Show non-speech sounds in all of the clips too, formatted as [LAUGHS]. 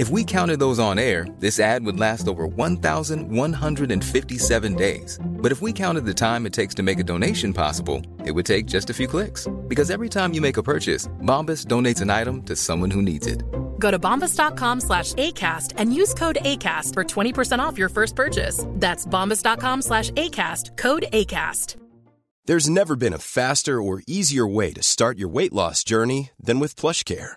If we counted those on air, this ad would last over 1,157 days. But if we counted the time it takes to make a donation possible, it would take just a few clicks. Because every time you make a purchase, Bombas donates an item to someone who needs it. Go to bombas.com slash ACAST and use code ACAST for 20% off your first purchase. That's bombas.com slash ACAST, code ACAST. There's never been a faster or easier way to start your weight loss journey than with PlushCare.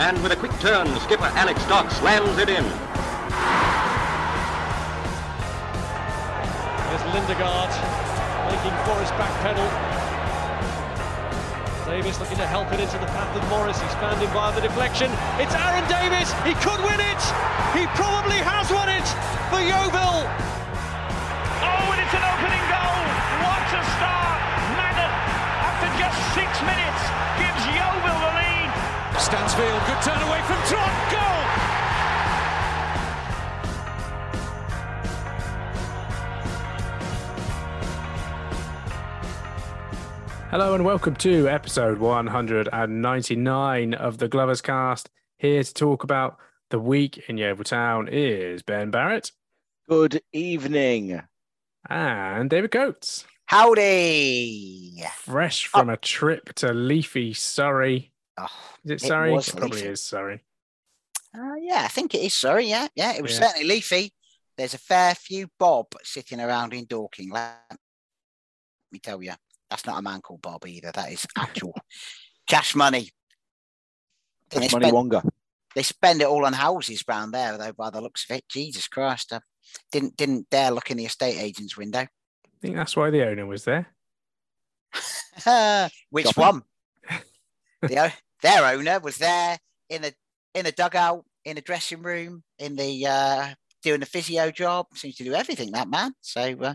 And with a quick turn, skipper Alex Dock slams it in. There's Lindegaard making Forrest back pedal. Davis looking to help it into the path of Morris. He's found him via the deflection. It's Aaron Davis. He could win it. He probably has won it for Yeovil. Oh, and it's an opening Stansfield, good turn away from Trot. Goal! Hello and welcome to episode 199 of the Glovers Cast. Here to talk about the week in Yeovil Town is Ben Barrett Good evening. and David Coates. Howdy. Fresh from a trip to leafy Surrey. Oh, Is it Surrey? It probably is Surrey. uh, yeah, I think it is. Sorry, yeah, yeah, it was Yeah. certainly leafy. There's a fair few bob sitting around in Dorking. Let me tell you, that's not a man called Bob either. That is actual [LAUGHS] cash money. And they, Money spend, Wonga. they spend it all on houses round there, though. By the looks of it, Jesus Christ, I didn't didn't dare look in the estate agent's window. I think that's why the owner was there. [LAUGHS] Which Shopping. one? [LAUGHS] the, their owner was there in a in a dugout, in a dressing room, in the uh, doing the physio job. Seems to do everything that man. So uh,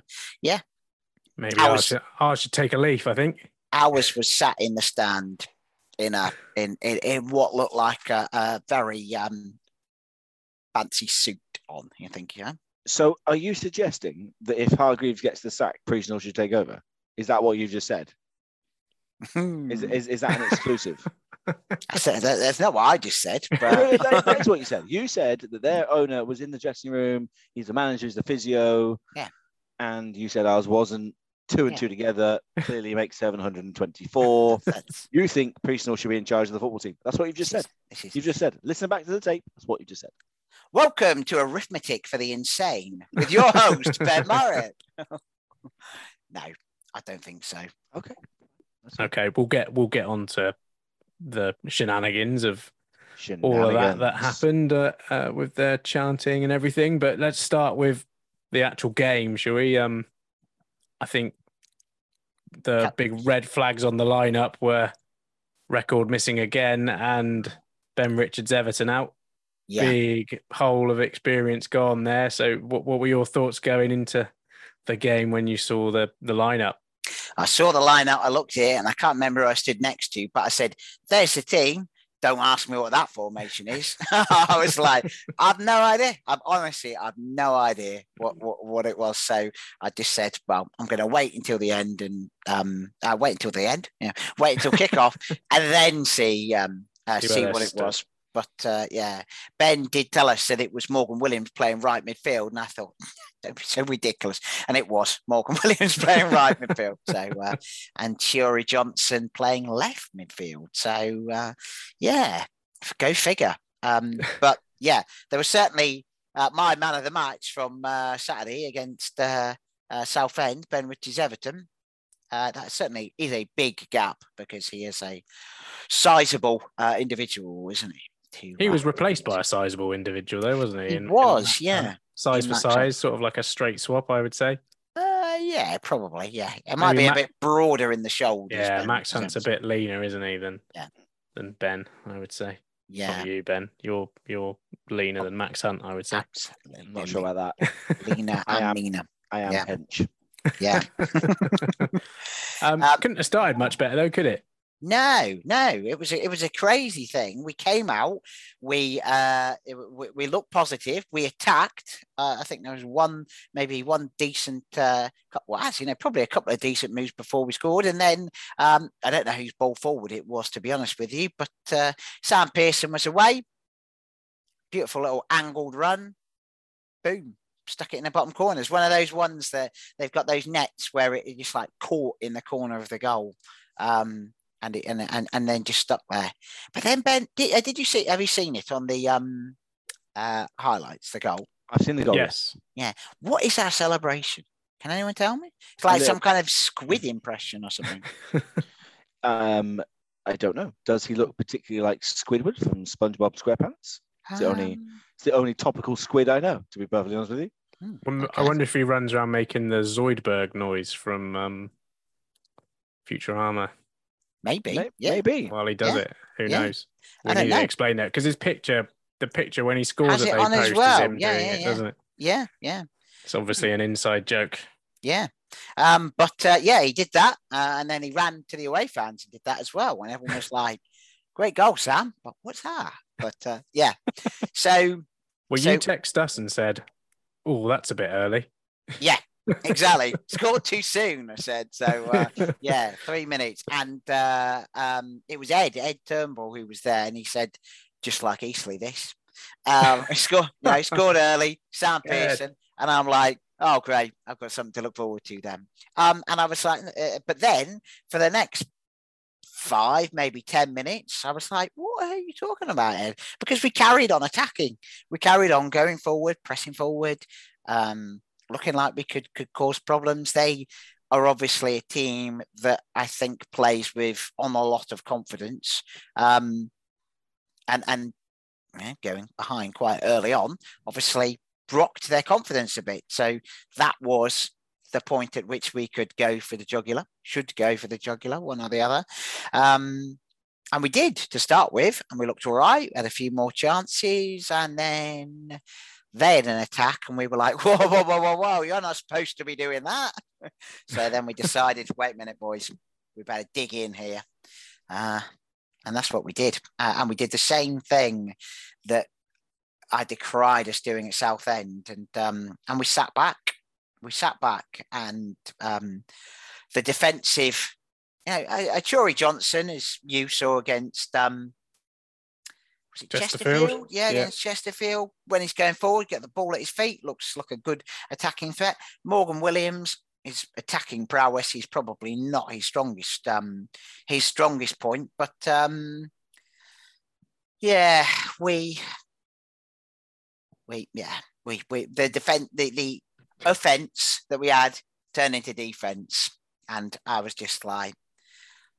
Maybe I I, should, I should take a leaf, I think. ours was sat in the stand in a in in, in what looked like a, a very um fancy suit on. You think, yeah? So are you suggesting that if Hargreaves gets the sack, Priestnall should take over? Is that what you've just said? Is, is, is that an exclusive? [LAUGHS] I said, that- that's not what I just said, [LAUGHS] but that- [LAUGHS] that's what you said. You said that their owner was in the dressing room. He's the manager, he's the physio. Yeah. And you said ours wasn't. Two and Yeah. two together clearly makes 724. [LAUGHS] You think Priestnall should be in charge of the football team. That's what you've just said. You've just said. Listen back to the tape. That's what you just said. Welcome to Arithmetic for the Insane with your host, Ben Murray. no, I don't think so. Okay. Okay, we'll get we'll get on to the shenanigans of all of that that happened uh, uh, with their chanting and everything. But let's start with the actual game, shall we? Um, I think the big red flags on the lineup were record missing again and Ben Richards Everton out. Yeah. Big hole of experience gone there. So, what what were your thoughts going into the game when you saw the the lineup? I saw the lineup, I looked at it, and I can't remember who I stood next to, but I said, There's the team. Don't ask me what that formation is. [LAUGHS] I was like, I've no idea. I've honestly, I've no idea what, what, what it was. So I just said, Well, I'm going to wait until the end and um, uh, wait until the end, yeah, wait until kickoff, [LAUGHS] and then see um, uh, See see what it was. But uh, yeah, Ben did tell us that it was Morgan Williams playing right midfield, and I thought, don't [LAUGHS] be so ridiculous. And it was Morgan [LAUGHS] Williams playing right midfield. So, uh, and Chiori Johnson playing left midfield. So, uh, yeah, go figure. Um, [LAUGHS] but yeah, there was certainly uh, my man of the match from uh, Saturday against uh, uh, Southend, Ben Richards-Everton. Uh, that certainly is a big gap because he is a sizable uh, individual, isn't he? To, He was uh, replaced by a sizable individual, though, wasn't he? He In- in was, that, yeah. um, size In for that sense. size, sort of like a straight swap, I would say. Uh, yeah, probably. Yeah, it might Maybe be a bit broader in the shoulders. Yeah, Max Ritchie's Hunt's a bit leaner, isn't he, than Yeah. than Ben, I would say. Yeah, Not you, Ben. You're you're leaner than Max Hunt, I would say. absolutely. I'm not sure about that. [LAUGHS] Leaner I and am. meaner. I am Yeah. hench. Yeah. [LAUGHS] um, [LAUGHS] Um, couldn't have started much better though, could it? No, no, it was a, it was a crazy thing. We came out, we uh, we, we looked positive. We attacked. Uh, I think there was one, maybe one decent. Uh, well, actually, no, probably a couple of decent moves before we scored, and then um, I don't know whose ball forward it was, to be honest with you. But uh, Sam Pearson was away. Beautiful little angled run. Boom. Stuck it in the bottom corner. It's one of those ones that they've got those nets where it, it just like caught in the corner of the goal. Um, and, it, and and and then just stuck there. But then Ben, did, uh, did you see? Have you seen it on the um uh highlights? The goal. I've seen the goal. Yes. Yeah. What is our celebration? Can anyone tell me? It's like some kind of squid impression or something. [LAUGHS] Um, I don't know. Does he look particularly like Squidward from SpongeBob SquarePants? It's the only- Um, It's the only topical squid I know, to be perfectly honest with you. hmm, Wonder- I wonder if he runs around making the Zoidberg noise from um, Futurama maybe. May- yeah. Maybe. while he does Yeah. it. Who Yeah. knows? I We don't need to explain that because his picture, the picture when he scores Has that it they on as post well? is him Yeah, doing yeah, it, yeah. doesn't it? Yeah. Yeah. It's obviously an inside joke. Yeah. Um, but uh, yeah, he did that. Uh, and then he ran to the away fans and did that as well. When everyone was like, great goal, Sam. But what's that? But uh, yeah. So Well, So- you text us and said, "Oh, that's a bit early." Yeah, exactly. [LAUGHS] Scored too soon, I said. So uh, yeah, three minutes. And uh, um, it was Ed, Ed Turnbull, who was there, and he said, just like Eastleigh, this. Um, he scored, you know, he scored early, Sam [LAUGHS] Good. Pearson, and I'm like, oh great, I've got something to look forward to then. Um, and I was like, uh, but then for the next five, maybe ten minutes, I was like, what are you talking about, Ed? Because we carried on attacking, we carried on going forward, pressing forward. Um, looking like we could could cause problems. They are obviously a team that I think plays with on a lot of confidence, um, and and yeah, going behind quite early on, obviously rocked their confidence a bit. So that was the point at which we could go for the jugular, should go for the jugular, one or the other. Um, and we did to start with, and we looked all right, had a few more chances, and then they had an attack, and we were like, [LAUGHS] whoa, whoa, whoa, whoa, whoa, you're not supposed to be doing that. [LAUGHS] so then we decided, wait a minute, boys, we better dig in here. Uh, and that's what we did. Uh, and we did the same thing that I decried us doing at Southend. And um, and we sat back. We sat back and um, the defensive, you know, Johnson, as you saw against um, was it Chesterfield? Chesterfield? Yeah, Yeah. against Chesterfield. When he's going forward, get the ball at his feet, looks like a good attacking threat. Morgan Williams, his attacking prowess is probably not his strongest um his strongest point, but um yeah, we we yeah, we we the defense the, the offense that we had turned into defense. And I was just like,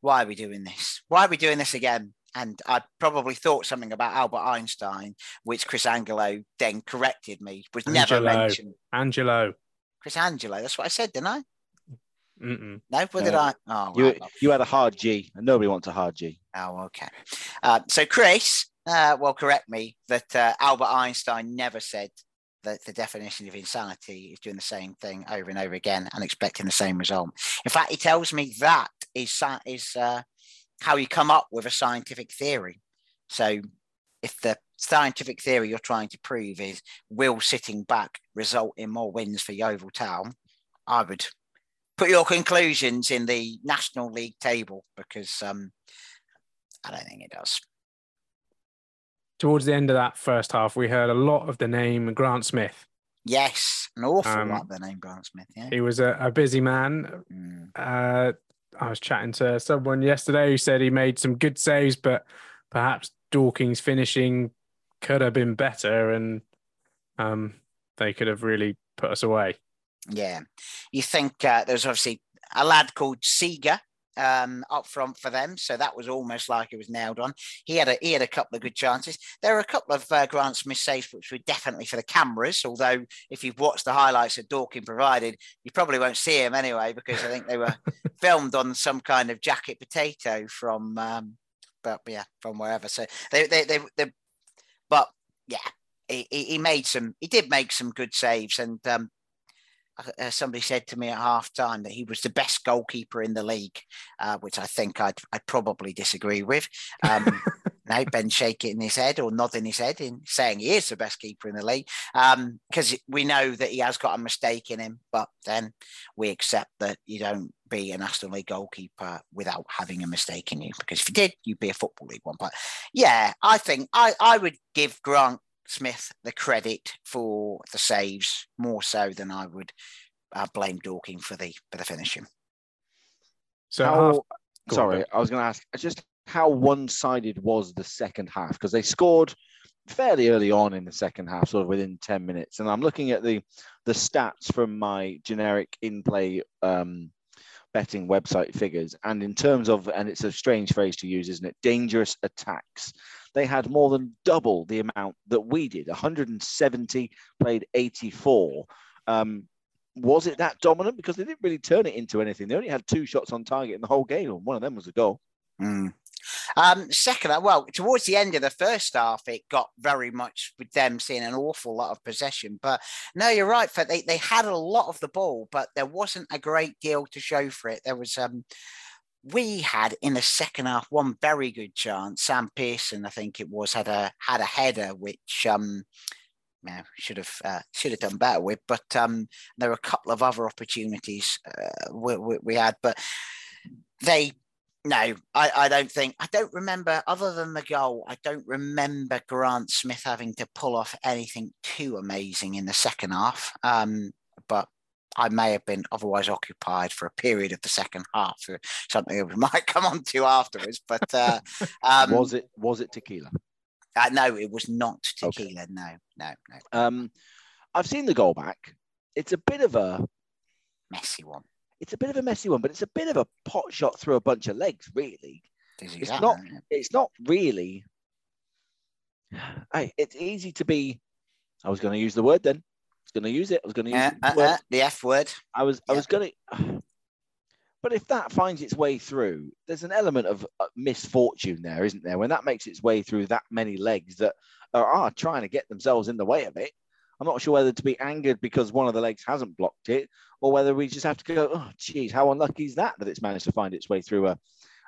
why are we doing this? Why are we doing this again? And I probably thought something about Albert Einstein, which Chris Angelo then corrected me, was never Angelo. mentioned. Angelo. Chris Angelo, that's what I said, didn't I? Mm-mm. No, what did I? Oh, You right. you had a hard G, and nobody wants a hard G. Oh, okay. Uh, so Chris uh, will correct me that uh, Albert Einstein never said that the definition of insanity is doing the same thing over and over again and expecting the same result. In fact, he tells me that is sci- is uh, how you come up with a scientific theory. So, if the scientific theory you're trying to prove is will sitting back result in more wins for Yeovil Town, I would put your conclusions in the National League table because um, I don't think it does. Towards the end of that first half, we heard a lot of the name Grant Smith Yes, an awful Um, lot the name Grant Smith. Yeah. He was a, a busy man. Mm. Uh, I was chatting to someone yesterday who said he made some good saves, but perhaps Dorking's finishing could have been better, and um, they could have really put us away. Yeah, you think uh, there's obviously a lad called Seager um, up front for them, so that was almost like it was nailed on. He had a he had a couple of good chances. There were a couple of uh, Grant Smith saves which were definitely for the cameras. Although if you've watched the highlights that Dorking provided, you probably won't see him anyway because I think they were [LAUGHS] filmed on some kind of jacket potato from, um, but yeah, from wherever. So they they they, they but yeah, he, he he made some. He did make some good saves, and um, uh, somebody said to me at half time that he was the best goalkeeper in the league, uh, which I think I'd, I'd probably disagree with. Um, [LAUGHS] no, Ben shaking his head or nodding his head in saying he is the best keeper in the league because we know that he has got a mistake in him, but then we accept that you don't be an National League goalkeeper without having a mistake in you because if you did, you'd be a Football League one. But yeah, I think I, I would give Grant Smith the credit for the saves more so than I would uh, blame Dorking for the for the finishing. So How- half- Go on, sorry, I was going to ask just how one-sided was the second half because they scored fairly early on in the second half, sort of within ten minutes. And I'm looking at the the stats from my generic in-play um, betting website figures, and in terms of, and it's a strange phrase to use, isn't it? Dangerous attacks. They had more than double the amount that we did. 170 played 84. Um, was it that dominant? Because they didn't really turn it into anything. They only had two shots on target in the whole game, and one of them was a goal. Mm. Um, second, uh, well, towards the end of the first half, it got very much with them seeing an awful lot of possession. But no, you're right. They they had a lot of the ball, but there wasn't a great deal to show for it. There was um, we had in the second half one very good chance. Sam Pearson, I think it was, had a had a header which um, know, should have uh, should have done better with. But um, there were a couple of other opportunities uh, we, we, we had, but they no, I, I don't think I don't remember other than the goal. I don't remember Grant Smith having to pull off anything too amazing in the second half. Um, but I may have been otherwise occupied for a period of the second half, or something we [LAUGHS] might come on to afterwards. But uh, um, was it was it tequila? Uh, no, it was not Okay. tequila. No, no, no. Um, I've seen the goal back. It's a bit of a Messy one. it's a bit of a messy one, but it's a bit of a pot shot through a bunch of legs, really. It's, It's exactly, not it's not really I, it's easy to be I was going to use the word then. Going to use it. I was going to use Uh, the uh, uh, the F word. I was I was going [SIGHS] to But if that finds its way through, there's an element of uh, misfortune there, isn't there? When that makes its way through that many legs that are, are trying to get themselves in the way of it, I'm not sure whether to be angered because one of the legs hasn't blocked it, or whether we just have to go, oh, geez, how unlucky is that that it's managed to find its way through a,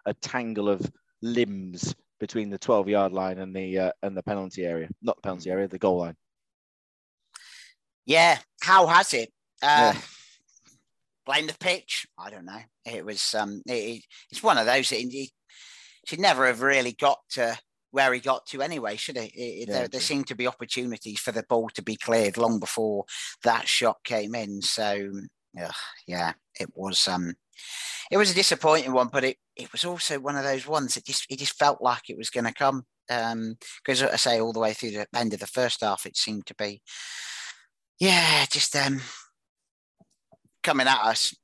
a tangle of limbs between the 12 yard line and the uh, and the penalty area, not the penalty area, the goal line. Yeah. How has it? Uh, Yeah. blame the pitch. I don't know. It was um, it, it- it's one of those. It, it should never have really got to where he got to anyway, should it? it, Yeah, there, there seemed to be opportunities for the ball to be cleared long before that shot came in. So yeah, yeah, it was um, it was a disappointing one, but it it was also one of those ones that just it just felt like it was going to come. Um, because I say all the way through the end of the first half, it seemed to be, yeah, just um, coming at us.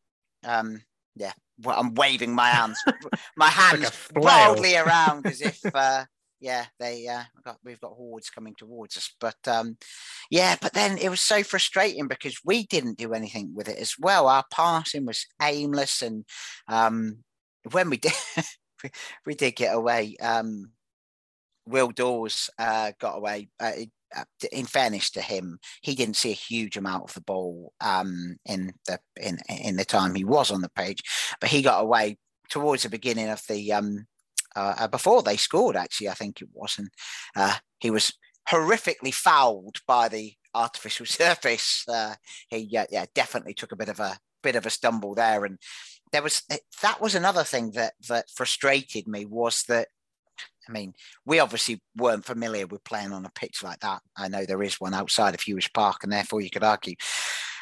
Um, yeah, well, I'm waving my hands, [LAUGHS] my hands flail. wildly around as if, uh, yeah, they uh, we've got we've got hordes coming towards us. But um, yeah, but then it was so frustrating because we didn't do anything with it as well. Our passing was aimless, and um, when we [LAUGHS] did, we, did get away. Um, Will Dawes uh, got away. Uh, it- uh, in fairness to him, he didn't see a huge amount of the ball um, in the in in the time he was on the page, but he got away towards the beginning of the um, uh, uh, before they scored. Actually, I think it was, and Uh, he was horrifically fouled by the artificial [LAUGHS] surface. Uh, he yeah, yeah definitely took a bit of a bit of a stumble there, and there was that was another thing that that frustrated me was that I mean, we obviously weren't familiar with playing on a pitch like that. I know there is one outside of Huish Park, and therefore you could argue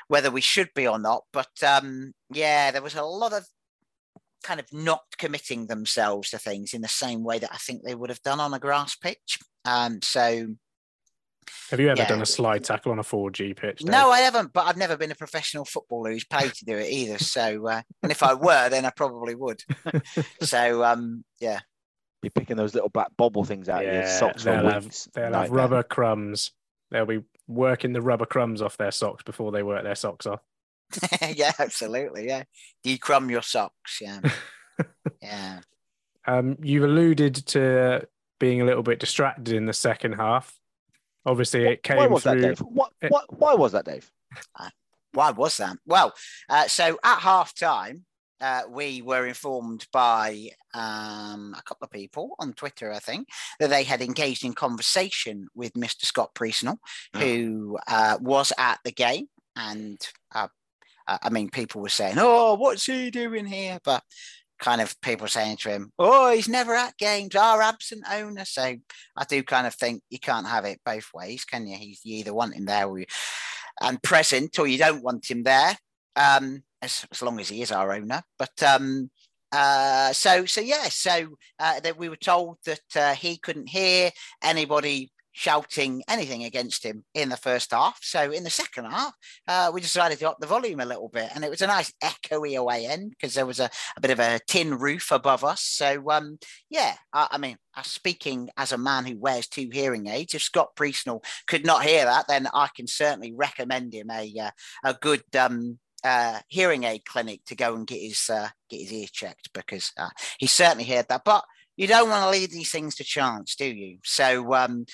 whether we should be or not. But um, yeah, there was a lot of kind of not committing themselves to things in the same way that I think they would have done on a grass pitch. Um, so have you ever Yeah. done a slide tackle on a 4G pitch? Dave? no, I haven't, but I've never been a professional footballer who's paid to do it either. So, uh, and if I were, then I probably would. [LAUGHS] so, um, yeah, Be picking those little black bobble things out of your socks they'll have, they'll have Nightmare. rubber crumbs. They'll be working the rubber crumbs off their socks before they work their socks off. [LAUGHS] [LAUGHS] yeah, absolutely, yeah. Decrumb your socks, yeah, [LAUGHS] yeah. Um, you've alluded to being a little bit distracted in the second half. Obviously, it came Why was through. that, Dave? What, it- what, why was that, Dave? Why was that? Well, uh, so at half time, uh, we were informed by um, a couple of people on Twitter, I think, that they had engaged in conversation with Mr. Scott Priestnall, who uh, was at the game. And uh, uh, I mean, people were saying, Oh, what's he doing here? But kind of people saying to him, Oh, he's never at games, our absent owner. So I do kind of think you can't have it both ways, can you? He's, you either want him there or you, and present, or you don't want him there, um, as, as long as he is our owner. But um, uh, so so yeah, so uh, that we were told that uh, he couldn't hear anybody shouting anything against him in the first half. So in the second half, uh, we decided to up the volume a little bit, and it was a nice echoey away end because there was a, a bit of a tin roof above us. So um, yeah, I, I mean, speaking as a man who wears two hearing aids, if Scott Priestnall could not hear that, then I can certainly recommend him a uh, a good um, uh, hearing aid clinic to go and get his uh, get his ears checked because uh, he certainly heard that. But you don't want to leave these things to chance, do you? So, um,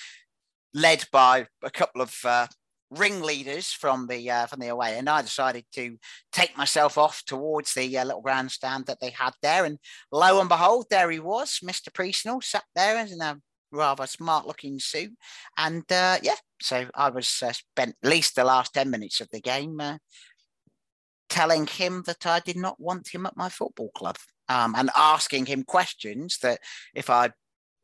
led by a couple of uh, ringleaders from the uh, from the away, and I decided to take myself off towards the uh, little grandstand that they had there, and lo and behold, there he was, Mister Priestnall, sat there in a rather smart looking suit, and uh, yeah, so I was uh, spent at least the last ten minutes of the game. Telling him that I did not want him at my football club um, and asking him questions that if I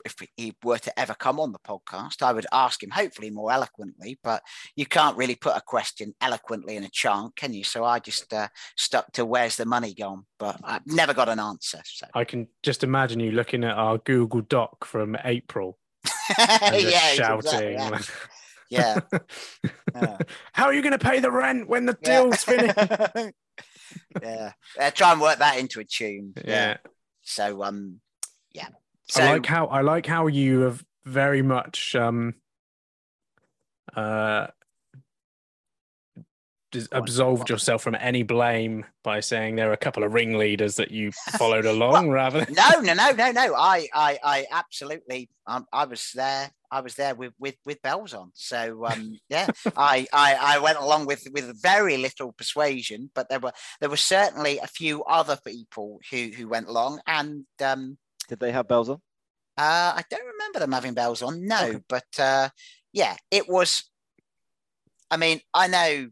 if he were to ever come on the podcast, I would ask him, hopefully more eloquently. But you can't really put a question eloquently in a chant, can you? So I just uh, stuck to "Where's the money gone?" But I've never got an answer. So I can just imagine you looking at our Google Doc from April [LAUGHS] yeah, shouting. exactly, yeah. [LAUGHS] yeah. [LAUGHS] Yeah. How are you going to pay the rent when the Yeah. deal's finished? [LAUGHS] yeah, uh, try and work that into a tune. yeah. So um, yeah. So I like how I like how you have very much um uh dis- Go on, absolved yourself from any blame by saying there are a couple of ringleaders that you [LAUGHS] followed along rather than no, no, no, no, no. I, I, I absolutely. Um, I was there. I was there with with with bells on. So um, yeah, I, I I went along with with very little persuasion, but there were there were certainly a few other people who who went along, and um, Did they have bells on? uh, I don't remember them having bells on. No, but uh, yeah, it was. I mean, I know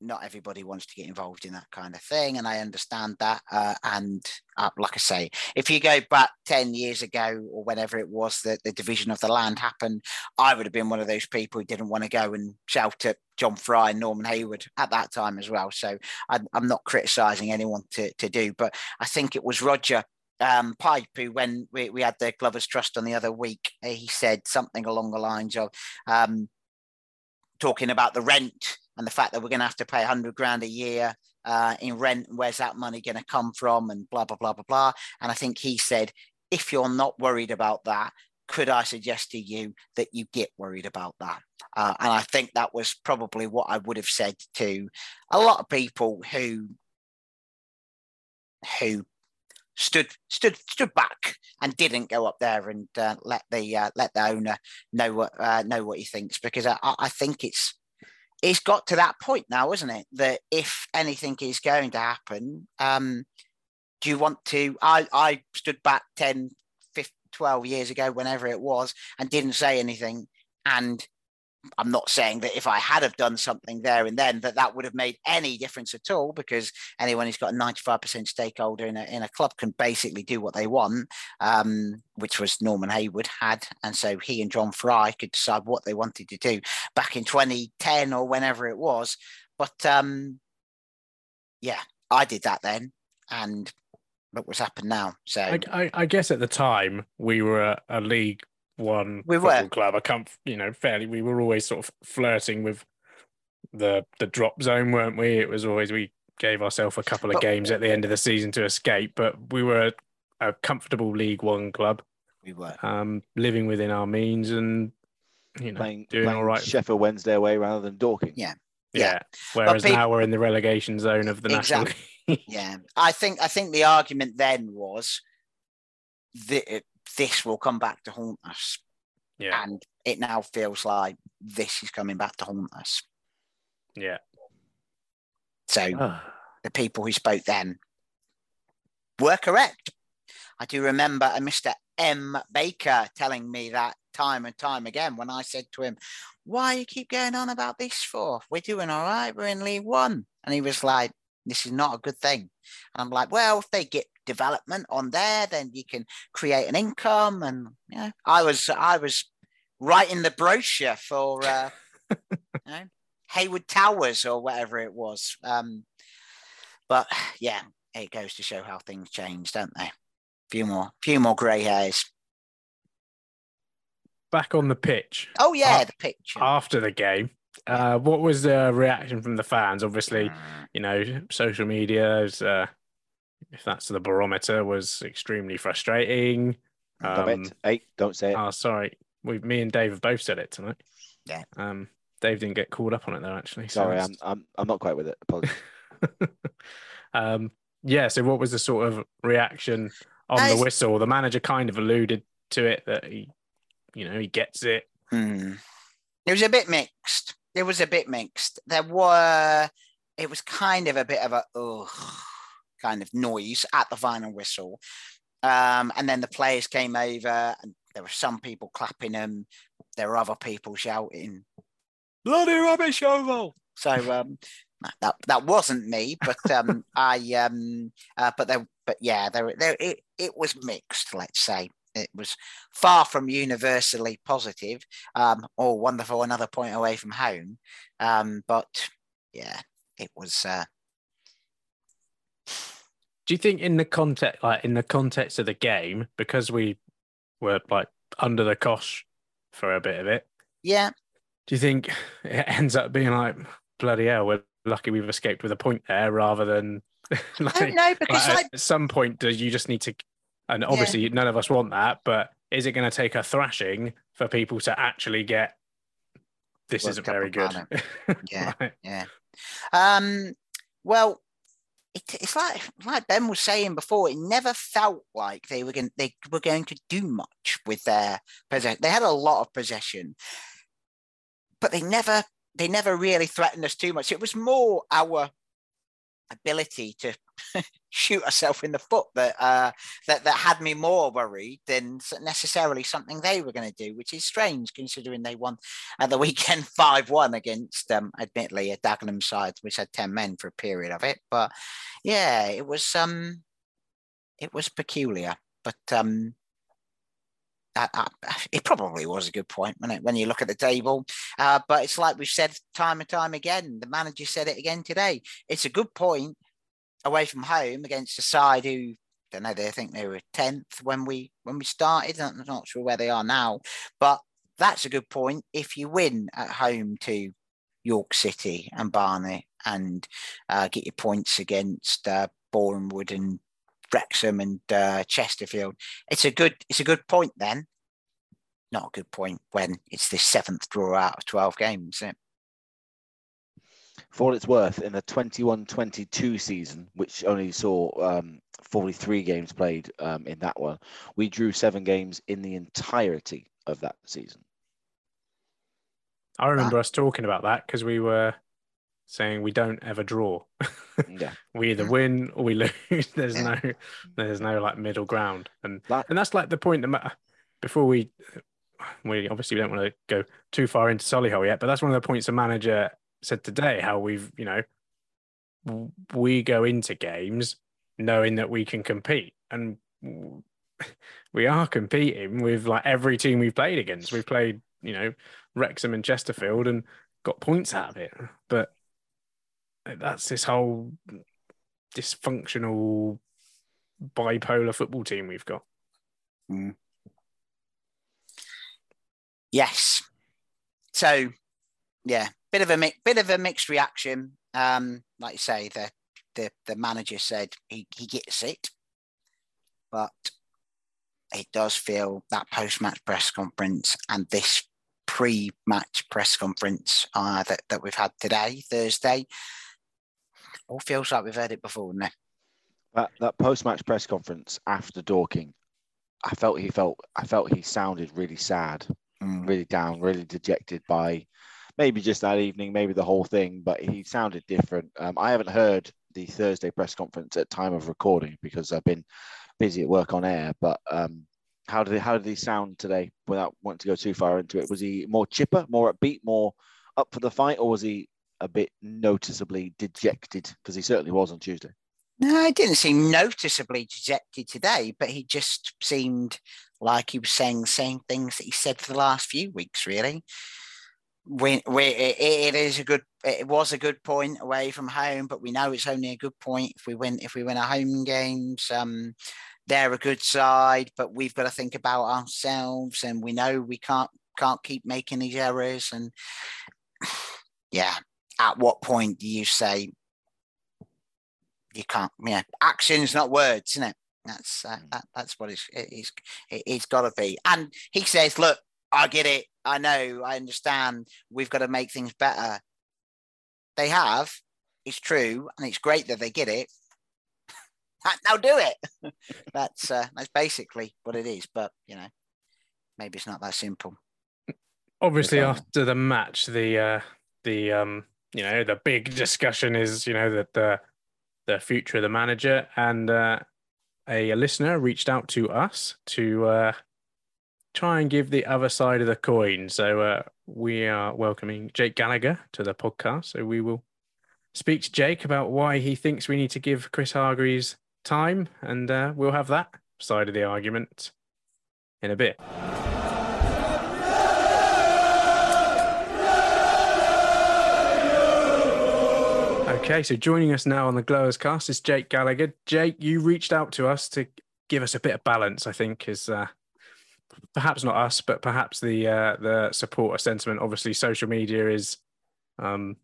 not everybody wants to get involved in that kind of thing, and I understand that. Uh, and uh, like I say, if you go back ten years ago or whenever it was that the division of the land happened, I would have been one of those people who didn't want to go and shout at John Fry and Norman Hayward at that time as well. So I, I'm not criticising anyone to to do, but I think it was Roger um, Pipe, who when we, we had the Glovers Trust on the other week, he said something along the lines of um, talking about the rent and the fact that we're going to have to pay 100 grand a year uh, in rent. Where's that money going to come from? And blah, blah, blah, blah, blah. And I think he said, if you're not worried about that, could I suggest to you that you get worried about that? Uh, and I think that was probably what I would have said to a lot of people who who stood stood stood back and didn't go up there and uh, let the uh, let the owner know what uh, know what he thinks because I, I think it's it's got to that point now, isn't it? That if anything is going to happen, um, do you want to? I I stood back 10, 15, 12 years ago, whenever it was, and didn't say anything, and I'm not saying that if I had have done something there and then that that would have made any difference at all because anyone who's got a 95% stakeholder in a, in a club can basically do what they want, um, which was Norman Hayward had. And so he and John Fry could decide what they wanted to do back in 2010 or whenever it was. But um, yeah, I did that then. And look what's happened now. So I, I, I guess at the time we were a, a league one We football were. club. I can't, you know, fairly. We were always sort of flirting with the the drop zone, weren't we? It was always we gave ourselves a couple of But- games at the end of the season to escape, but we were a, a comfortable League One club, we were. um, living within our means and you know Playing, doing playing all right. Sheffield Wednesday away rather than Dorking. Yeah. yeah. Whereas peop- now we're in the relegation zone of the national. Exactly. [LAUGHS] League. Yeah, I think I think the argument then was that this will come back to haunt us, yeah, and it now feels like this is coming back to haunt us. yeah. So [SIGHS] Ah. the people who spoke then were correct. I do remember a Mr. M. Baker telling me that time and time again when I said to him, Why you keep going on about this for? We're doing all right, we're in League One. And he was like, This is not a good thing. And I'm like, Well, if they get development on there, then you can create an income. And yeah, I was I was writing the brochure for uh, [LAUGHS] you know, Hayward Towers or whatever it was. Um, but yeah, it goes to show how things change, don't they? Few more, few more grey hairs. Back on the pitch. Oh yeah, Ah, the pitch after the game. Uh, what was the reaction from the fans? Obviously, you know, social media is, uh, if that's the barometer, was extremely frustrating. Stop Um, it. Hey, don't say it. oh, sorry, we, me and Dave have both said it tonight. Yeah. Um, Dave didn't get called up on it though, actually. so Sorry, it's- I'm, I'm I'm not quite with it. Apologies. [LAUGHS] um, yeah. So, what was the sort of reaction on Uh, the whistle? The manager kind of alluded to it that he, you know, he gets it. Hmm. It was a bit mixed. It was a bit mixed. There were, it was kind of a bit of a ugh kind of noise at the final whistle. Um, and then the players came over and there were some people clapping them. There were other people shouting, bloody rubbish Yeovil. So um, that that wasn't me, but um, [LAUGHS] I um, uh, but there, but yeah, there, there it, it was mixed. Let's say it was far from universally positive. Um, oh, wonderful! Another point away from home. Um, but yeah, it was. Uh, Do you think in the context, like in the context of the game, because we were like under the cosh for a bit of it, yeah, do you think it ends up being like bloody hell? We're lucky we've escaped with a point there, rather than like, [LAUGHS] I don't know because like, at some point do you just need to? And obviously, none of us want that, but is it going to take a thrashing for people to actually get? This World isn't Cup very good. [LAUGHS] Yeah. Right. Yeah. Um, well, it, it's like like Ben was saying before. It never felt like they were going they were going to do much with their possession. They had a lot of possession, but they never they never really threatened us too much. It was more our ability to [LAUGHS] shoot herself in the foot that uh, that that had me more worried than necessarily something they were going to do, which is strange considering they won at the [LAUGHS] weekend five one against um, admittedly a Dagenham side which had ten men for a period of it. But yeah, it was um it was peculiar, but um. It probably was a good point when it, when you look at the table, uh, but it's like we've said time and time again. The manager said it again today. It's a good point away from home against a side who don't know. They think they were tenth when we when we started. I'm not sure where they are now, but that's a good point. If you win at home to York City and Barnet and uh, get your points against uh, Bournemouth and Wrexham and uh, Chesterfield, it's a good it's a good point then. Not a good point when it's the seventh draw out of twelve games. Isn't it? For all it's worth, in the 21-22 season, which only saw um, 43 games played um, in that one, we drew seven games in the entirety of that season. I remember us talking about that because we were saying we don't ever draw. [LAUGHS] Yeah. we either win or we [LAUGHS] lose. There's no, there's no like middle ground, and That- and that's like the point that before we we obviously don't want to go too far into Solihull yet, but that's one of the points the manager said today. How we've you know we go into games knowing that we can compete, and [LAUGHS] we are competing with like every team we've played against. We've played you know Wrexham and Chesterfield and got points out of it, but that's this whole dysfunctional bipolar football team we've got. Mm. Yes. So, yeah, bit of a mi- bit of a mixed reaction. Um, like you say, the the the manager said he he gets it, but it does feel that post match press conference and this pre match press conference uh, that that we've had today, Thursday, all feels like we've heard it before, doesn't it? That that post match press conference after Dorking, I felt he felt I felt he sounded really sad, Mm. really down, really dejected by maybe just that evening, maybe the whole thing, but he sounded different. Um, I haven't heard the Thursday press conference at time of recording because I've been busy at work on air. But um, how did he, how did he sound today? Without wanting to go too far into it, was he more chipper, more upbeat, more up for the fight, or was he a bit noticeably dejected? Because he certainly was on Tuesday. No, he didn't seem noticeably dejected today, but he just seemed like he was saying the same things that he said for the last few weeks, really. When, we, it, it is a good, it was a good point away from home, but we know it's only a good point if we win. If we win our home games, um, they're a good side, but we've got to think about ourselves, and we know we can't can't keep making these errors. And [SIGHS] yeah, at what point do you say you can't? Yeah, actions, not words, isn't it? That's uh, that, that's what it's it's it's got to be. And he says, "Look, I get it. I know. I understand. We've got to make things better." They have. It's true, and it's great that they get it. [LAUGHS] now do it. [LAUGHS] that's uh, that's basically what it is. But you know, maybe it's not that simple. Obviously, after the match, the uh, the um, you know the big discussion is you know that the the future of the manager and uh, a, listener reached out to us to uh, try and give the other side of the coin. So uh, we are welcoming Jake Gallagher to the podcast. So we will speak to Jake about why he thinks we need to give Chris Hargreaves time, and uh, we'll have that side of the argument in a bit. Okay, so joining us now on the Glovers cast is Jake Gallagher. Jake, you reached out to us to give us a bit of balance, I think, is uh, perhaps not us, but perhaps the uh, the supporter sentiment. Obviously, social media is um,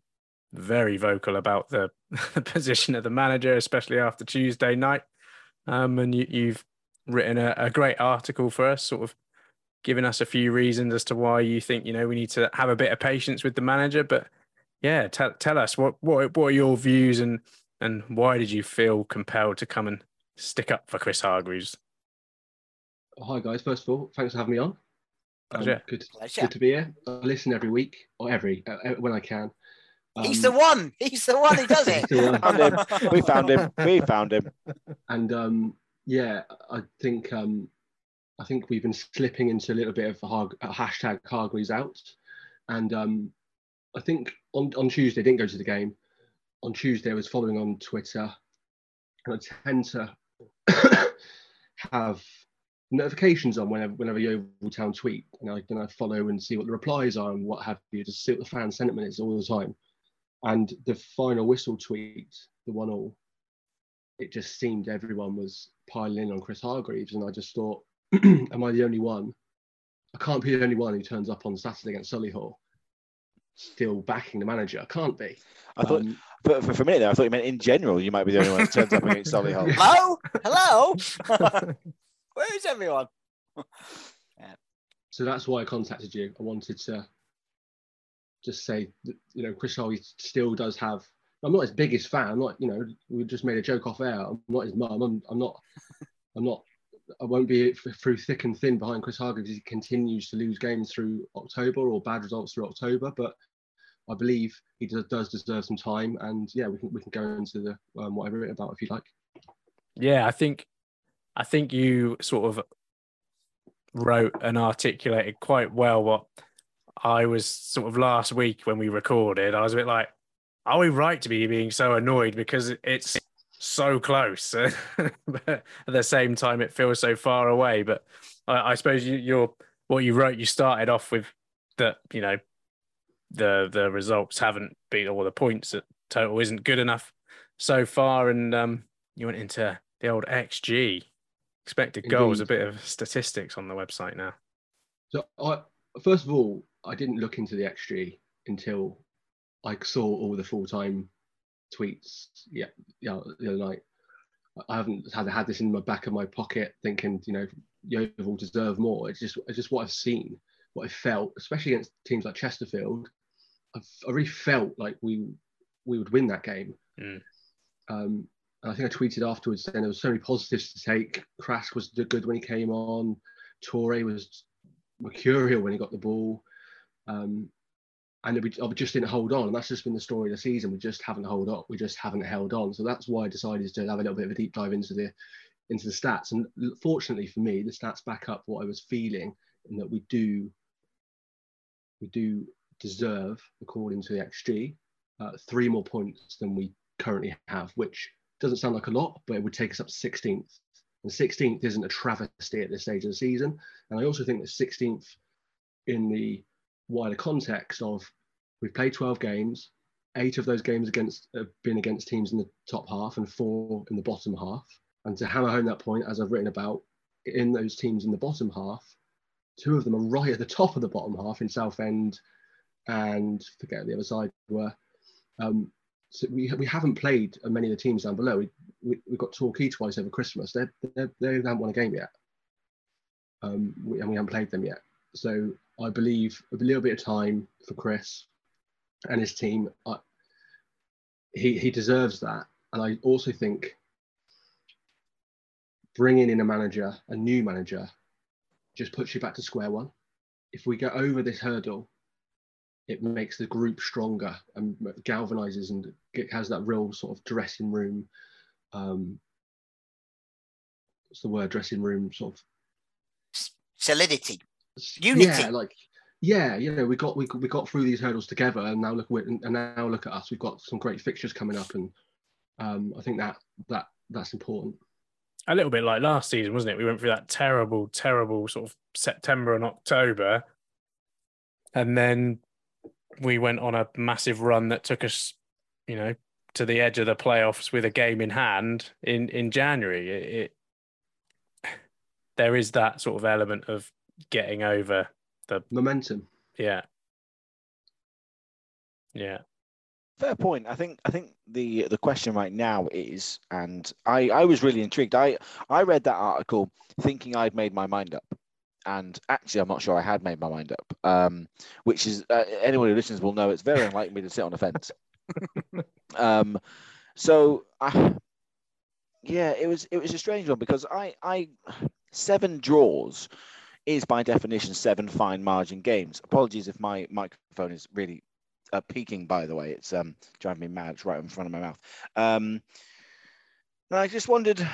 very vocal about the, [LAUGHS] the position of the manager, especially after Tuesday night. Um, and you, you've written a, a great article for us, sort of giving us a few reasons as to why you think you know we need to have a bit of patience with the manager, but yeah, tell tell us what what what are your views and and why did you feel compelled to come and stick up for Chris Hargreaves? Hi guys, first of all, thanks for having me on. Um, good, Pleasure. good to be here. I listen every week or every uh, uh, when I can. He's the Um, one. He's the one who does it. [LAUGHS] the one. Found him. We found him. We found him. and um, yeah, I think um, I think we've been slipping into a little bit of a, Har- a hashtag Hargreaves out, and um, I think on on Tuesday I didn't go to the game. On Tuesday I was following on Twitter, and I tend to [COUGHS] have notifications on whenever whenever Yeovil Town tweet, and I then I follow and see what the replies are and what have you, just see what the fan sentiment is all the time. And the final whistle tweet, the one all, it just seemed everyone was piling in on Chris Hargreaves, and I just thought, [CLEARS THROAT] am I the only one? I can't be the only one who turns up on Saturday against Solihull still backing the manager. I can't be. I thought, Um, for, for, for a minute there, I thought you meant in general. You might be the only one who turns up against [LAUGHS] Solihull. Hello, hello. [LAUGHS] Where is everyone? So that's why I contacted you. I wanted to just say, that, you know, Chris Hargreaves still does have. I'm not his biggest fan. I'm not, you know, we just made a joke off air. I'm not his mum. I'm, I'm not. I'm not. I won't be through thick and thin behind Chris Hargreaves. as He continues to lose games through October or bad results through October, but I believe he does, does deserve some time. And yeah, we can we can go into the um, what I wrote about if you like. Yeah, I think I think you sort of wrote and articulated quite well what I was sort of last week when we recorded. I was a bit like, are we right to be being so annoyed because it's so close, [LAUGHS] but at the same time it feels so far away? But I, I suppose you, you're what you wrote. You started off with that, you know, the the results haven't been or the points that total isn't good enough so far, and um, you went into the old XG expected goals, a bit of statistics on the website now. So I first of all, I didn't look into the XG until I saw all the full time tweets. Yeah, yeah, the other night. I haven't had had this in my back of my pocket, thinking you know Yeovil deserve more. It's just it's just what I've seen, what I felt, especially against teams like Chesterfield. I've, I really felt like we we would win that game. Mm. Um, I think I tweeted afterwards saying there was so many positives to take. Crass was good when he came on. Torre was mercurial when he got the ball. Um, and we, we just didn't hold on. And that's just been the story of the season. We just haven't held on. We just haven't held on. So that's why I decided to have a little bit of a deep dive into the into the stats. And fortunately for me, the stats back up what I was feeling, in that we do we do deserve, according to the XG, uh, three more points than we currently have, which doesn't sound like a lot, but it would take us up to 16th. And 16th isn't a travesty at this stage of the season. And I also think that 16th, in the wider context of we've played 12 games, eight of those games against have been against teams in the top half and four in the bottom half. And to hammer home that point, as I've written about, in those teams in the bottom half, two of them are right at the top of the bottom half in Southend and forget the other side were. Um, so we, we haven't played many of the teams down below. We, we, we got Torquay twice over Christmas. They're, they're, they haven't won a game yet. Um, we, and we haven't played them yet. So I believe a little bit of time for Chris and his team. I, he, he deserves that. And I also think bringing in a manager, a new manager, just puts you back to square one. If we get over this hurdle, it makes the group stronger and galvanizes and has that real sort of dressing room um what's the word dressing room sort of solidity. Unity. yeah like yeah you know we got we, we got through these hurdles together and now look and now look at us. We've got some great fixtures coming up and um i think that that that's important. A little bit like last season wasn't it? We went through that terrible terrible sort of september and october and then we went on a massive run that took us, you know, to the edge of the playoffs with a game in hand in in January. It, it there is that sort of element of getting over the momentum. Yeah. Yeah. Fair point. I think I think the the question right now is, and I I was really intrigued. I I read that article thinking I'd made my mind up, and actually, I'm not sure I had made my mind up. Um, which is uh, anyone who listens will know it's very unlike me to sit on a fence. [LAUGHS] um, so I, yeah, it was it was a strange one because I I seven draws is by definition seven fine margin games. Apologies if my microphone is really uh, peaking. By the way, it's um driving me mad. It's right in front of my mouth. Um, and I just wondered,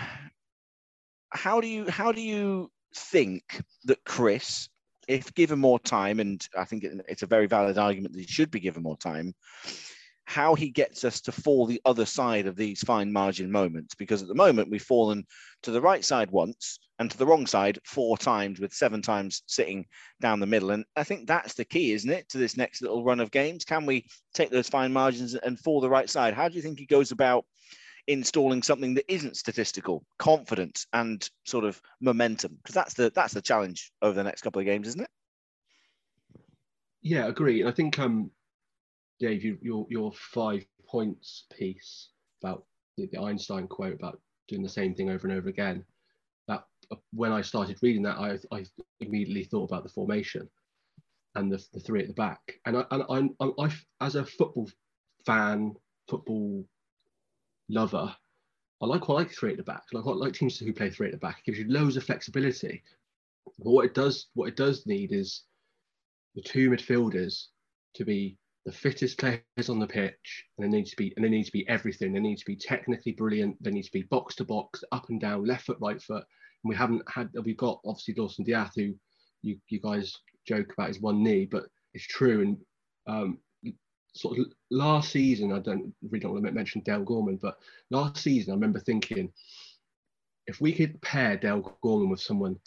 how do you how do you think that Chris, if given more time, and I think it's a very valid argument that he should be given more time, how he gets us to fall the other side of these fine margin moments. Because at the moment, we've fallen to the right side once and to the wrong side four times, with seven times sitting down the middle. And I think that's the key, isn't it, to this next little run of games? Can we take those fine margins and fall the right side? How do you think he goes about installing something that isn't statistical, confidence and sort of momentum? Because that's the that's the challenge over the next couple of games, isn't it? Yeah, agree. And I think um Dave, you, your your five points piece about the, the Einstein quote about doing the same thing over and over again. That uh, when I started reading that, I, I immediately thought about the formation and the, the three at the back. And I, and I, I, I, as a football fan, football lover, I like quite like three at the back. I like teams who play three at the back. It gives you loads of flexibility. But what it does, what it does need is the two midfielders to be the fittest players on the pitch, and they need to be and they need to be everything. They need to be technically brilliant. They need to be box to box, up and down, left foot, right foot. And we haven't had. We've got obviously Lawson D'Ath, who you you guys joke about his one knee, but it's true. And um, sort of last season, I don't really don't want to mention Dale Gorman, but last season I remember thinking if we could pair Dale Gorman with someone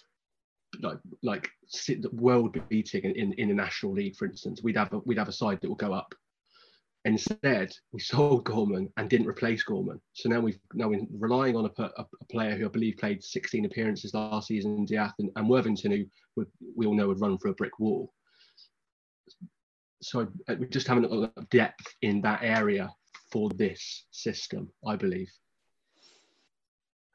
like like world beating in, in the national league, for instance, we'd have a, we'd have a side that will go up. Instead, we sold Gorman and didn't replace Gorman. So now we've now we're relying on a, a, a player who I believe played 16 appearances last season, D'Ath and, and Worthington, who would, we all know would run for a brick wall. So uh, we just haven't got depth in that area for this system, I believe.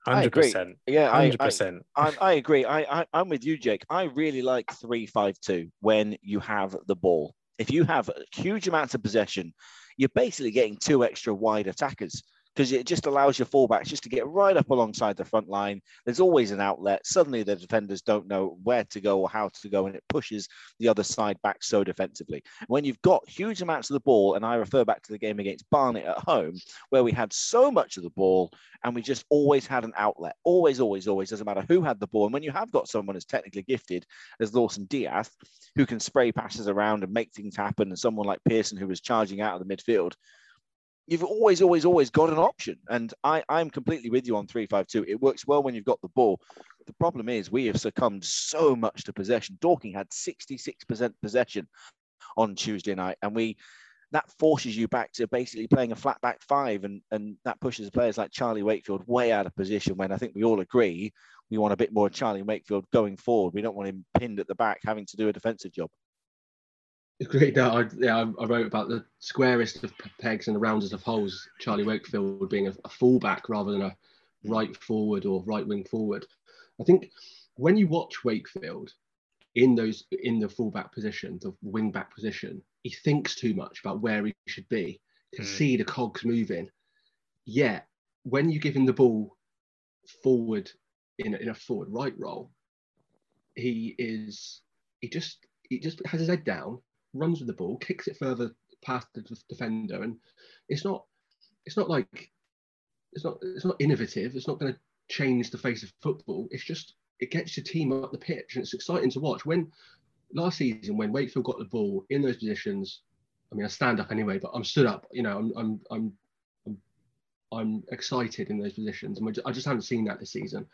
Hundred percent. Yeah, hundred percent. I, I, agree. I, I I'm with you, Jake. I really like three five two when you have the ball. If you have huge amounts of possession, you're basically getting two extra wide attackers because it just allows your fullbacks just to get right up alongside the front line. There's always an outlet. Suddenly the defenders don't know where to go or how to go, and it pushes the other side back so defensively. When you've got huge amounts of the ball, and I refer back to the game against Barnet at home, where we had so much of the ball and we just always had an outlet. Always, always, always. Doesn't matter who had the ball. And when you have got someone as technically gifted as Lawson Diaz, who can spray passes around and make things happen, and someone like Pearson who was charging out of the midfield, you've always, always, always got an option. And I, I'm completely with you on 352. It works well when you've got the ball. The problem is we have succumbed so much to possession. Dorking had 66% possession on Tuesday night, and we that forces you back to basically playing a flat back five, and and that pushes players like Charlie Wakefield way out of position. When I think we all agree we want a bit more Charlie Wakefield going forward. We don't want him pinned at the back having to do a defensive job. Great. No, I, yeah, I wrote about the squarest of pegs and the roundest of holes. Charlie Wakefield being a, a fullback rather than a right forward or right wing forward. I think when you watch Wakefield in those in the fullback position, the wing back position, he thinks too much about where he should be. Can mm. see the cogs moving. Yet when you give him the ball forward in a, in a forward right role, he is he just he just has his head down runs with the ball, kicks it further past the defender, and it's not it's not like it's not it's not innovative. It's not going to change the face of football. It's just it gets your team up the pitch, and it's exciting to watch. When last season, when Wakefield got the ball in those positions, I mean, I stand up anyway, but I'm stood up. You know, I'm I'm I'm I'm, I'm excited in those positions, and I just haven't seen that this season.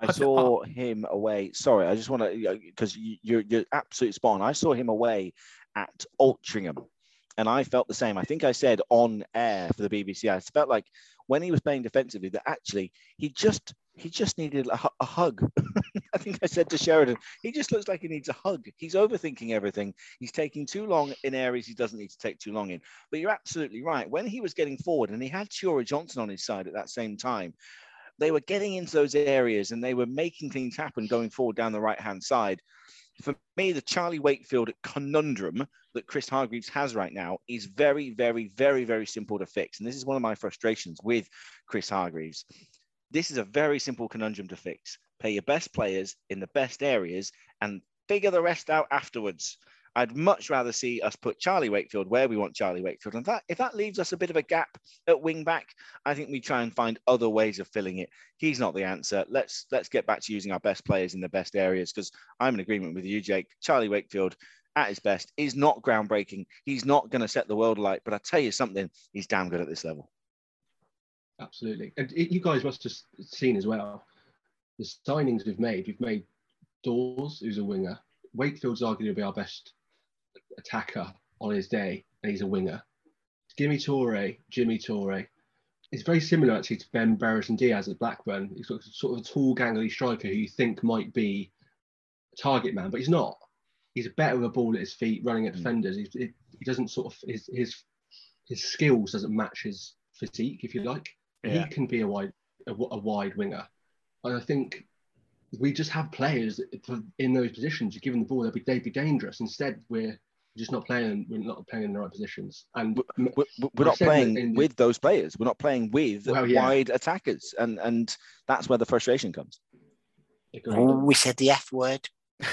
I saw him away. Sorry, I just want to because you're you're absolutely spot on. I saw him away at Altrincham, and I felt the same. I think I said on air for the BBC. I felt like when he was playing defensively that actually he just he just needed a, a hug. [LAUGHS] I think I said to Sheridan, he just looks like he needs a hug. He's overthinking everything. He's taking too long in areas he doesn't need to take too long in. But you're absolutely right. When he was getting forward and he had Chiori Johnson on his side at that same time, they were getting into those areas and they were making things happen going forward down the right hand side. For me, the Charlie Wakefield conundrum that Chris Hargreaves has right now is very, very, very, very simple to fix. And this is one of my frustrations with Chris Hargreaves. This is a very simple conundrum to fix. Pay your best players in the best areas and figure the rest out afterwards. I'd much rather see us put Charlie Wakefield where we want Charlie Wakefield. And that if that leaves us a bit of a gap at wing back, I think we try and find other ways of filling it. He's not the answer. Let's let's get back to using our best players in the best areas because I'm in agreement with you, Jake. Charlie Wakefield at his best is not groundbreaking. He's not going to set the world alight, but I tell you something, he's damn good at this level. Absolutely, and you guys must have seen as well the signings we've made. We've made Dawes, who's a winger. Wakefield's arguably our best attacker on his day, and he's a winger. Jimmy Torre, Jimmy Torre. It's very similar actually to Ben Brereton Diaz at Blackburn. He's sort of a tall, gangly striker who you think might be a target man, but he's not. He's better with a ball at his feet, running at mm. defenders. He, he doesn't sort of his his his skills doesn't match his physique, if you like. Yeah. He can be a wide a, a wide winger, and I think we just have players in those positions. You give them the ball, they'd be, they'd be dangerous. Instead, we're just not playing. We're not playing in the right positions, and we're, we're not playing the, with those players. We're not playing with well, yeah. wide attackers, and and that's where the frustration comes. Oh, we said the F word.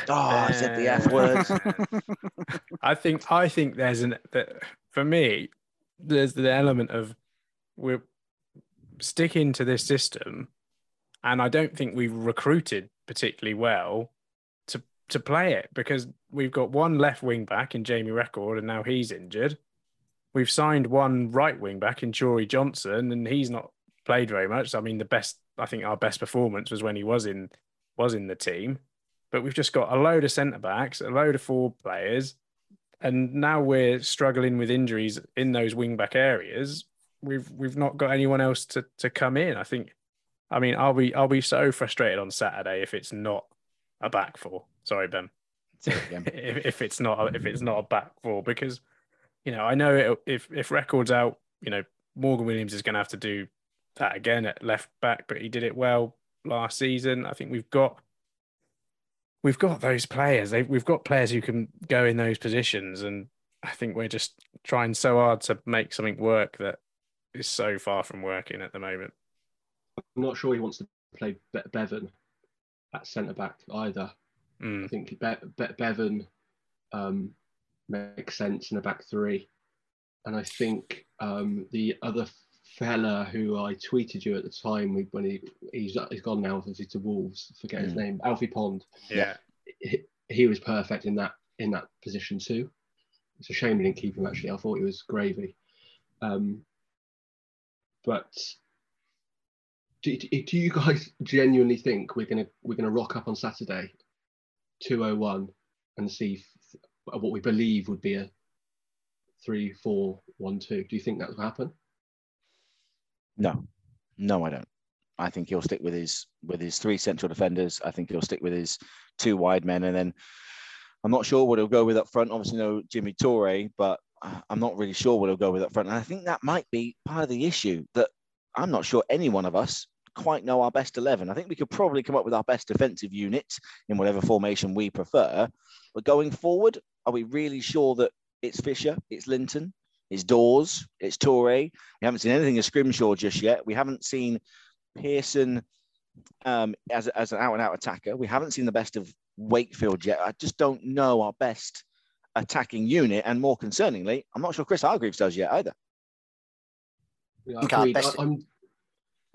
Oh, I said the F word. [LAUGHS] I think I think there's an that for me, there's the element of we're sticking to this system, and I don't think we've recruited particularly well to to play it because we've got one left wing back in Jamie Reckord, and now he's injured. We've signed one right wing back in Chiori Johnson, and he's not played very much. I mean, the best I think our best performance was when he was in was in the team. But we've just got a load of centre backs, a load of forward players, and now we're struggling with injuries in those wing back areas. We've we've not got anyone else to to come in. I think. I mean, I'll be I'll be so frustrated on Saturday if it's not a back four. Sorry, Ben. [LAUGHS] if, if it's not if it's not a back four because you know I know it, if if Reckord's out, you know Morgan Williams is going to have to do that again at left back, but he did it well last season. I think we've got we've got those players. They've, we've got players who can go in those positions, and I think we're just trying so hard to make something work that is so far from working at the moment. I'm not sure he wants to play Be- Bevan at centre back either. Mm. I think Be- Be- Bevan um, makes sense in a back three, and I think um, the other fella who I tweeted you at the time when he he's, he's gone now obviously to Wolves. Forget his Mm. name. Alfie Pond. Yeah. He, he was perfect in that in that position too. It's a shame we didn't keep him. Actually, I thought he was gravy. Um, but do, do you guys [LAUGHS] genuinely think we're gonna we're gonna rock up on Saturday, two oh one, and see what we believe would be a three four one two? Do you think that will happen? No, no, I don't. I think he'll stick with his with his three central defenders. I think he'll stick with his two wide men, and then I'm not sure what he'll go with up front. Obviously, no Jimmy Torre, but I'm not really sure what he'll go with up front. And I think that might be part of the issue that I'm not sure any one of us quite know our best 11. I think we could probably come up with our best defensive unit in whatever formation we prefer. But going forward, are we really sure that it's Fisher, it's Linton, it's Dawes, it's Torre? We haven't seen anything of Scrimshaw just yet. We haven't seen Pearson um, as, as an out and out attacker. We haven't seen the best of Wakefield yet. I just don't know our best attacking unit. And more concerningly, I'm not sure Chris Hargreaves does yet either. Yeah, think best- I, am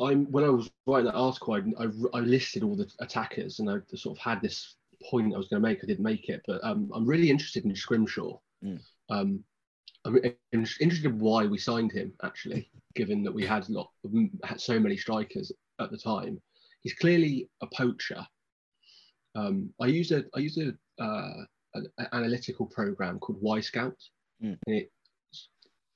I'm when I was writing that article, I, I, I listed all the attackers, and I sort of had this point I was going to make. I didn't make it, but um, I'm really interested in Scrimshaw. Mm. Um, I'm interested in why we signed him, actually, given that we had lot had so many strikers at the time. He's clearly a poacher. Um, I used a I used a uh, an analytical program called Wyscout, Mm. and it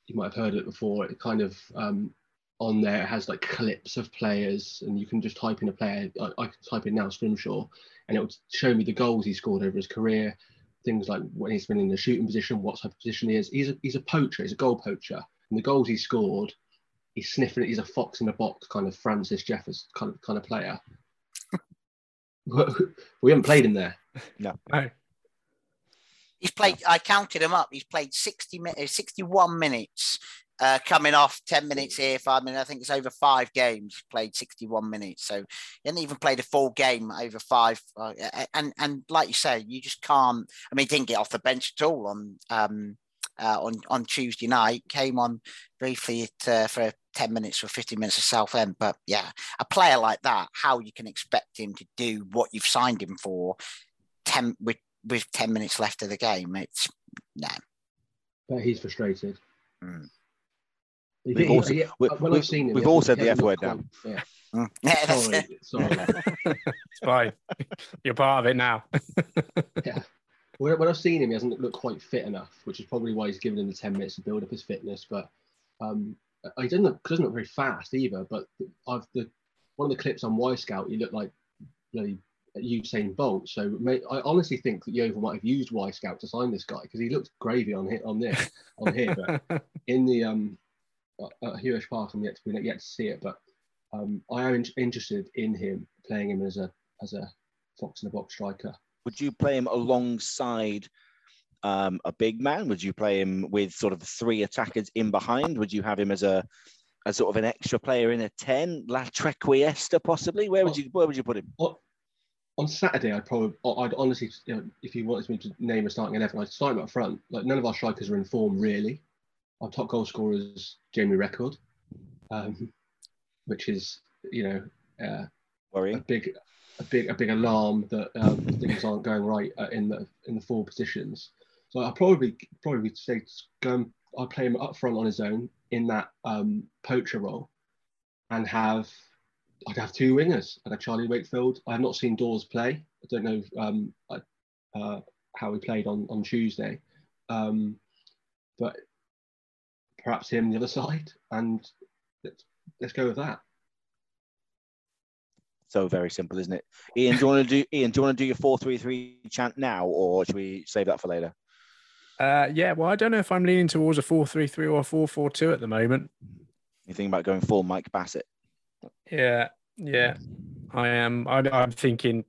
you might have heard it before. It kind of um, on there it has like clips of players, and you can just type in a player. I, I can type in now Scrimshaw, and it will show me the goals he scored over his career, things like when he's been in the shooting position, what type of position he is. He's a, he's a poacher. He's a goal poacher, and the goals he scored, he's sniffing it. He's a fox in a box kind of Francis Jeffers kind of kind of player. [LAUGHS] we haven't played him there. No. No. He's played. I counted him up. He's played sixty minutes, sixty-one minutes, uh, coming off ten minutes here. Five minutes. I think it's over five games. Played sixty-one minutes, so he hasn't even played a full game over five. Uh, and and like you say, you just can't. I mean, didn't get off the bench at all on um uh, on on Tuesday night. Came on briefly at, uh, for ten minutes or fifteen minutes of Southend. But yeah, a player like that, how you can expect him to do what you've signed him for, ten with with 10 minutes left of the game. It's no. But he's frustrated. Mm. We've he- also- he- we- when we- I've seen him, we've all said the F word now. quite- Yeah, Yeah. [LAUGHS] Sorry, sorry. [LAUGHS] It's fine. You're part of it now. [LAUGHS] yeah. When, when I've seen him, he hasn't looked quite fit enough, which is probably why he's given him the 10 minutes to build up his fitness. But um, he doesn't look, doesn't look very fast either. But I've the one of the clips on Wyscout, he looked like bloody Usain Bolt. So may, I honestly think that Yeovil might have used Wyscout to sign this guy because he looked gravy on here, on this, on here. But [LAUGHS] in the um, at Huish Park, I'm yet to, we're yet to see it. But um, I am in- interested in him playing him as a as a fox in the box striker. Would you play him alongside um, a big man? Would you play him with sort of three attackers in behind? Would you have him as a as sort of an extra player in a ten, La Trequartista possibly? Where would you where would you put him? On, Saturday, I'd probably, I'd honestly, you know, if you wanted me to name a starting eleven, I'd start him up front. Like none of our strikers are in form really. Our top goal scorer is Jamie Reckord, um, which is you know uh, Worrying. a big, a big, a big alarm that um, things aren't going right uh, in the in the four positions. So I probably probably say go. And, I'd play him up front on his own in that um, poacher role, and have I'd have two wingers. I'd have Charlie Wakefield. I have not seen Dawes play. I don't know um, uh, how he played on on Tuesday, um, but perhaps him the other side, and let's let's go with that. So very simple, isn't it? Ian, do you want to do Ian? Do you want to do your four three three chant now, or should we save that for later? Uh, yeah, well, I don't know if I'm leaning towards a four three three or a four four two at the moment. You think about going full Mike Bassett? Yeah, yeah, I am. I, I'm thinking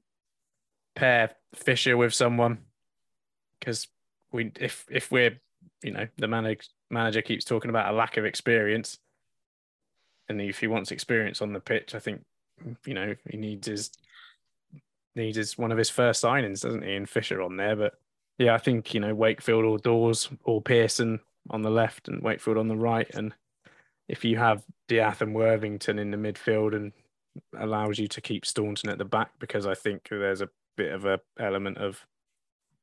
pair Fisher with someone because we if if we're you know the manager manager keeps talking about a lack of experience, and if he wants experience on the pitch, I think you know he needs his needs his one of his first signings, doesn't he? And Fisher on there, but yeah, I think you know Wakefield or Dawes or Pearson on the left and Wakefield on the right, and if you have D'Ath and Worthington in the midfield and allows you to keep Staunton at the back because I think there's a bit of a element of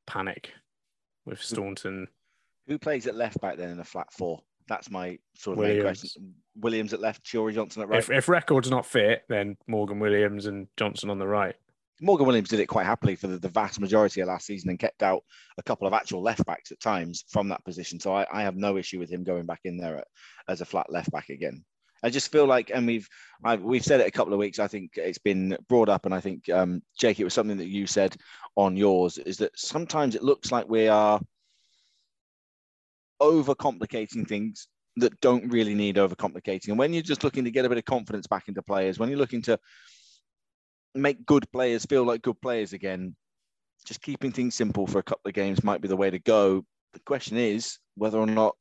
panic with Staunton. Who plays at left back then in a flat four? That's my sort of Williams. main question. Williams at left, Chiori Johnson at right. If, if Reckord's not fit, then Morgan Williams and Johnson on the right. Morgan Williams did it quite happily for the, the vast majority of last season and kept out a couple of actual left backs at times from that position. So I, I have no issue with him going back in there at, as a flat left back again. I just feel like, and we've I've, we've said it a couple of weeks. I think it's been brought up, and I think um, Jake, it was something that you said on yours, is that sometimes it looks like we are overcomplicating things that don't really need overcomplicating. And when you're just looking to get a bit of confidence back into players, when you're looking to make good players feel like good players again, just keeping things simple for a couple of games might be the way to go. The question is whether or not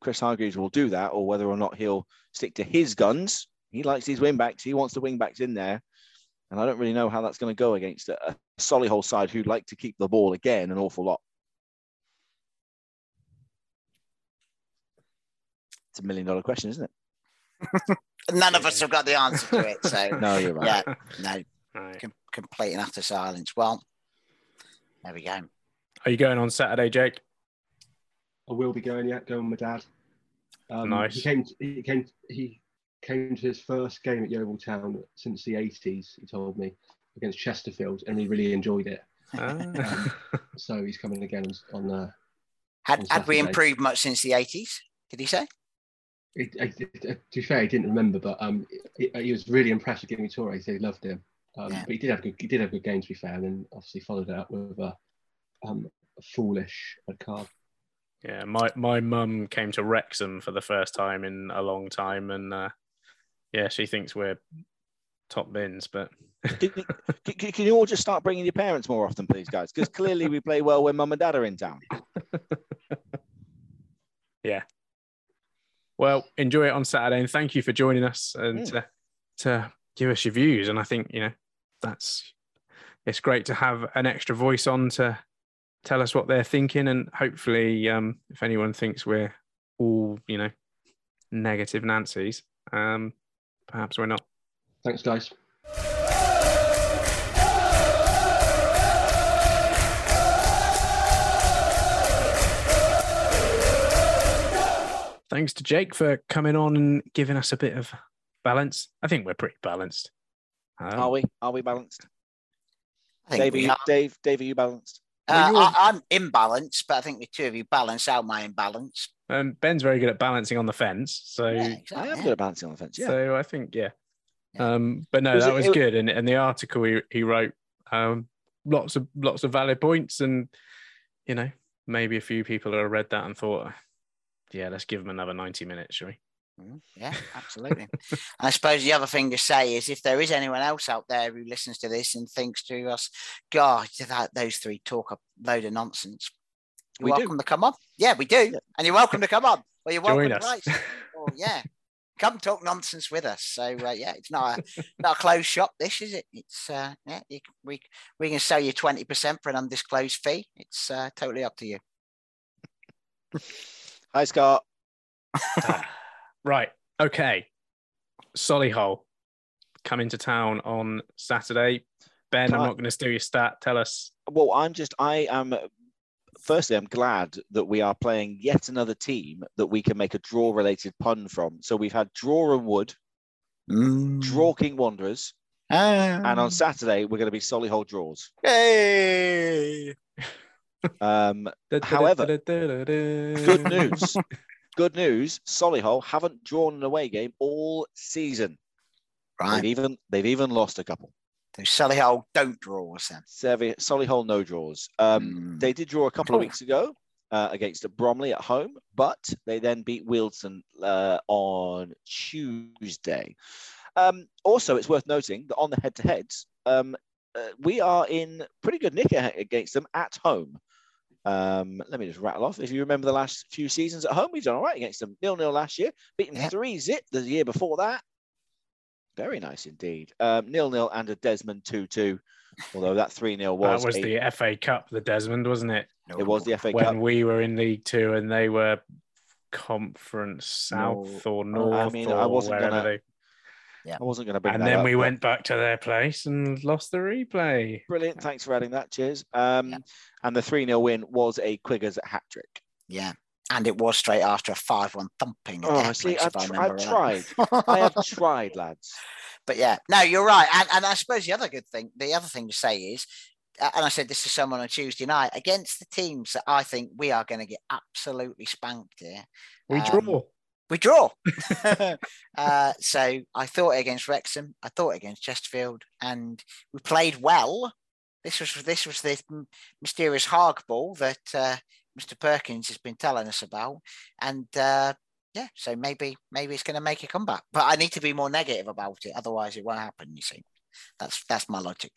Chris Hargreaves will do that or whether or not he'll stick to his guns. He likes his wing backs. He wants the wing backs in there. And I don't really know how that's going to go against a, a Solihull side who'd like to keep the ball again an awful lot. It's a million dollar question, isn't it? [LAUGHS] None of us have got the answer to it. So [LAUGHS] No, you're right. Yeah, no, Right. com- complete and utter silence. Well, there we go. Are you going on Saturday, Jake? I will be going. Yeah, going with my dad. Um, Nice. He came. He came. He came to his first game at Yeovil Town since the eighties. He told me against Chesterfield, and he really enjoyed it. Ah. [LAUGHS] So he's coming again on. Uh, Had, on had we improved much since the 80s? Did he say? It, it, it- to be fair, he didn't remember, but um, he, he was really impressed with Jimmy Torre. He said he loved him. Um, Yeah. But he did have good. He did have good games, to be fair, and then obviously followed it up with a, um, a foolish red card. Yeah, my my mum came to Wrexham for the first time in a long time, and uh, yeah, she thinks we're top bins, but Can, can, can you all just start bringing your parents more often, please, guys? Because clearly we play well when mum and dad are in town. [LAUGHS] yeah. Well, enjoy it on Saturday, and thank you for joining us and Mm. to, to give us your views. And I think you know that's it's great to have an extra voice on to tell us what they're thinking, and hopefully, um, if anyone thinks we're all you know negative Nancy's, um, perhaps we're not. Thanks, guys. Thanks to Jake for coming on and giving us a bit of balance. I think we're pretty balanced. Um, Are we? Are we balanced? Dave, we are. Dave, Dave, are you balanced? Uh, Well, I, I'm imbalanced, but I think the two of you balance out my imbalance. Um, Ben's very good at balancing on the fence, so Yeah, I exactly. am good at balancing on the fence. Yeah. so I think yeah. Yeah. Um, but no, Was that it- was it- good, and and the article he, he wrote, um, lots of lots of valid points, and you know maybe a few people have read that and thought, yeah, let's give him another ninety minutes, shall we? Mm, Yeah, absolutely. I suppose the other thing to say is if there is anyone else out there who listens to this and thinks to us, God, that those three talk a load of nonsense. You're We do. welcome to come on. Yeah, we do. And you're welcome to come on. Well, you're welcome to us. [LAUGHS] Well, yeah. Come talk nonsense with us. So uh, yeah, it's not a not a closed shop. This is it. It's uh, yeah. You, we we can sell you twenty percent for an undisclosed fee. It's uh, totally up to you. [LAUGHS] Hi, Scott. [LAUGHS] right. Okay. Solihull coming to town on Saturday. Ben, Can I'm I- not going to steal your stat. Tell us. Well, I'm just, I am, firstly, I'm glad that we are playing yet another team that we can make a draw related pun from. So we've had Draw and Wood, Mm. Draw King Wanderers, Ah. and on Saturday, we're going to be Solihull Draws. Hey. Um, [LAUGHS] However, good news. [LAUGHS] Good news. Solihull haven't drawn an away game all season. Right. They've even they've even lost a couple. So Solihull don't draw then. Solihull no draws. Um, They did draw a couple of weeks ago uh, against Bromley at home, but they then beat Wealdstone uh, on Tuesday. Um, also, it's worth noting that on the head-to-heads, um, uh, we are in pretty good nick against them at home. Um, let me just rattle off. If you remember the last few seasons at home, we've done all right against them. Nil nil last year, beaten Yeah. three zip the year before that. Very nice indeed. Um, nil nil and a Desmond two two. Although that three 0 was, that was a- the FA Cup, the Desmond, wasn't it? it was the FA when Cup. When we were in League Two and they were Conference South or North I mean, or I wasn't gonna they. I wasn't going to bring And that then up, we but- went back to their place and lost the replay. Brilliant. Thanks for adding that. Cheers. Um, And the 3 0 win was a Quiggers hat trick. Yeah. And it was straight after a 5 1 thumping. Oh, their see, I've, if I tr- I've tried. [LAUGHS] I have tried, lads. But yeah, no, you're right. And, and I suppose the other good thing, the other thing to say is, uh, and I said this to someone on Tuesday night, against the teams that I think we are going to get absolutely spanked here. We um, draw. We draw. [LAUGHS] [LAUGHS] uh, so I thought against Wrexham. I thought against Chesterfield, and we played well. This was this was the mysterious mysterious hardball that uh, Mr. Perkins has been telling us about, and uh, yeah, so maybe maybe it's going to make a comeback. But I need to be more negative about it, otherwise it won't happen. You see, that's that's my logic.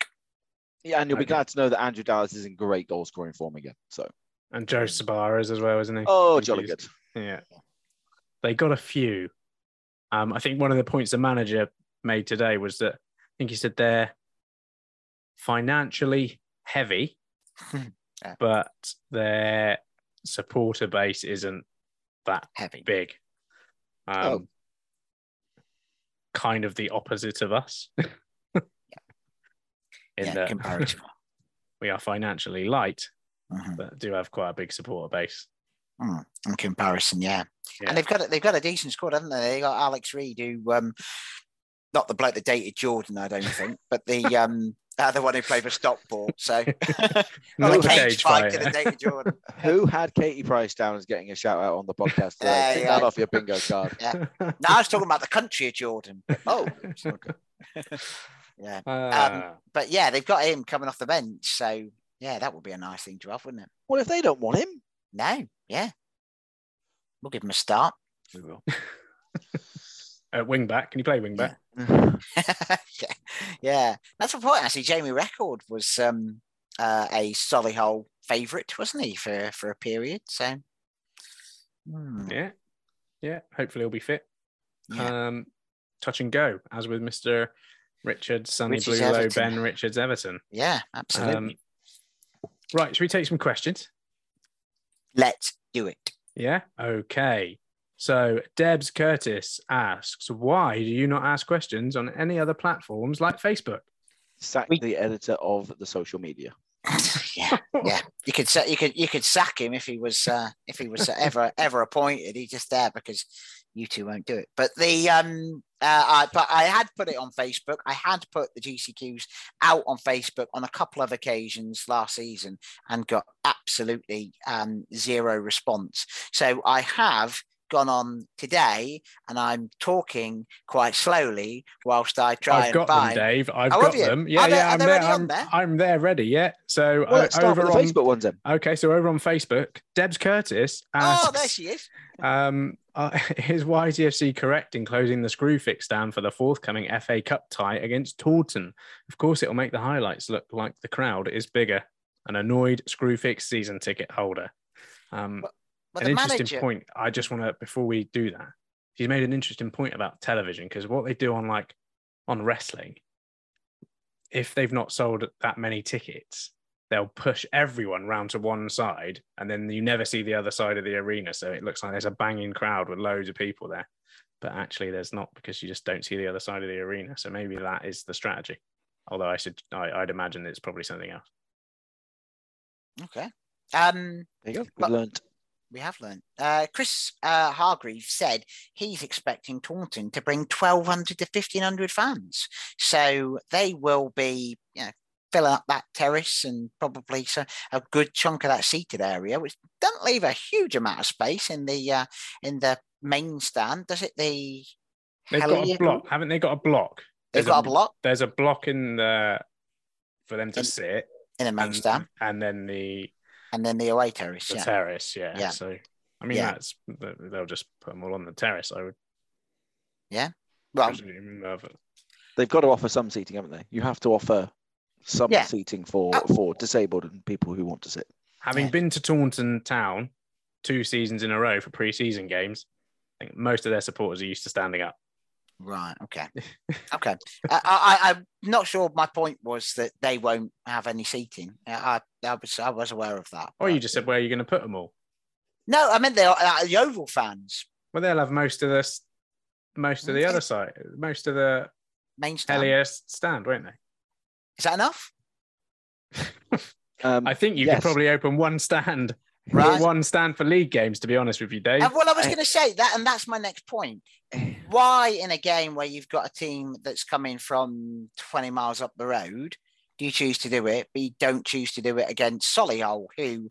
Yeah, and you'll be Okay. glad to know that Andrew Dallas is in great goal scoring form again. So, And Joe Sbarra's as well, isn't he? oh, jolly good. Yeah. They got a few. Um, I think one of the points the manager made today was that I think he said they're financially heavy, [LAUGHS] Yeah. but their supporter base isn't that Heavy. big. Um, Oh. Kind of the opposite of us. yeah. [LAUGHS] In Yeah, that [LAUGHS] we are financially light, Mhm. but do have quite a big supporter base. Mm, in comparison, yeah. Yeah. And they've got a, they've got a decent squad, haven't they? They got Alex Reid, who um, not the bloke that dated Jordan, I don't think, but the [LAUGHS] um, uh, the one who played for Stockport. So [LAUGHS] [LAUGHS] not Not the a cage cage fighter fighter. that dated Jordan. Who had Katie Price down as getting a shout out on the podcast today? There Take that off your bingo card. Yeah. No, I was talking about the country of Jordan. Oh, yeah. Ah. But yeah, they've got him coming off the bench, so yeah, that would be a nice thing to have, wouldn't it? well, if they don't want him, No, yeah, we'll give him a start. we will. At [LAUGHS] wing back, can you play wing back? [LAUGHS] yeah, yeah, that's the point. Actually, Jamie Reckord was um, uh, a Solihull favourite, wasn't he, for for a period? So, hmm, Yeah. Yeah. Hopefully he'll be fit. yeah. Um, touch and go, as with Mr. Richard Sunny Richards Blue Low Ben Richards Everton. yeah, absolutely. Um, right, should we take some questions? Let's do it. Yeah. Okay. So Debs Curtis asks, why do you not ask questions on any other platforms like Facebook? Sack the editor of the social media. [LAUGHS] yeah, yeah. You could you could you could sack him if he was uh, if he was ever ever appointed. He's just there because you two won't do it. But the um uh, I, but I had put it on Facebook. I had put the GCQs out on Facebook on a couple of occasions last season and got absolutely um, zero response. So I have gone on today and I'm talking quite slowly whilst I try I've and got them, Dave. I've Oh, got them. Yeah, Are yeah. I'm there. I'm, there? I'm there ready. Yeah. So Well, uh, over on Facebook ones then. okay, so over on Facebook, Debs Curtis asks, Oh, there she is. Um, uh, [LAUGHS] is YTFC correct in closing the Screwfix stand for the forthcoming FA Cup tie against Taunton? Of course, it'll make the highlights look like the crowd is bigger. An annoyed Screwfix season ticket holder. Um, But an interesting manager, point. I just want to before we do that, he's made an interesting point about television because what they do on like on wrestling, if they've not sold that many tickets, they'll push everyone round to one side, and then you never see the other side of the arena. So it looks like there's a banging crowd with loads of people there. but actually there's not because you just don't see the other side of the arena. So maybe that is the strategy. Although I should, I, I'd imagine it's probably something else. Okay. Um, There you go. But- We've learned. We have learned. Uh, Chris uh, Hargreaves said he's expecting Taunton to bring 1,200 to 1,500 fans. So they will be, you know, filling up that terrace and probably so a good chunk of that seated area, which doesn't leave a huge amount of space in the uh, in the main stand, does it? The They've got a block, haven't they? Got a block. They've There's got a block There's a block in the for them to In- sit, in the main and, stand, and then the and then the away terrace. the Yeah. terrace. Yeah. Yeah. So I mean, Yeah. that's they'll just put them all on the terrace. I would Yeah. Well, presume. but- They've got to offer some seating, haven't they? You have to offer some Yeah. seating for Oh. for disabled and people who want to sit. Having Yeah. been to Taunton Town two seasons in a row for pre-season games, I think most of their supporters are used to standing up. Right. Okay. [LAUGHS] Okay. I, I, I'm not sure. My point was that they won't have any seating. I, I, I was, I was aware of that. Or you just said where are you going to put them all? no. I meant the uh, the Oval fans, Well, they'll have most of the most of the other side, most of the main stand. Hellier stand, won't they? Is that enough? [LAUGHS] Um, I think you Yes. could probably open one stand, Right. one stand for league games. To be honest with you, Dave. Uh, well, I was going to say that, and that's my next point. [CLEARS THROAT] Why, in a game where you've got a team that's coming from 20 miles up the road, do you choose to do it, but you don't choose to do it against Solihull, who,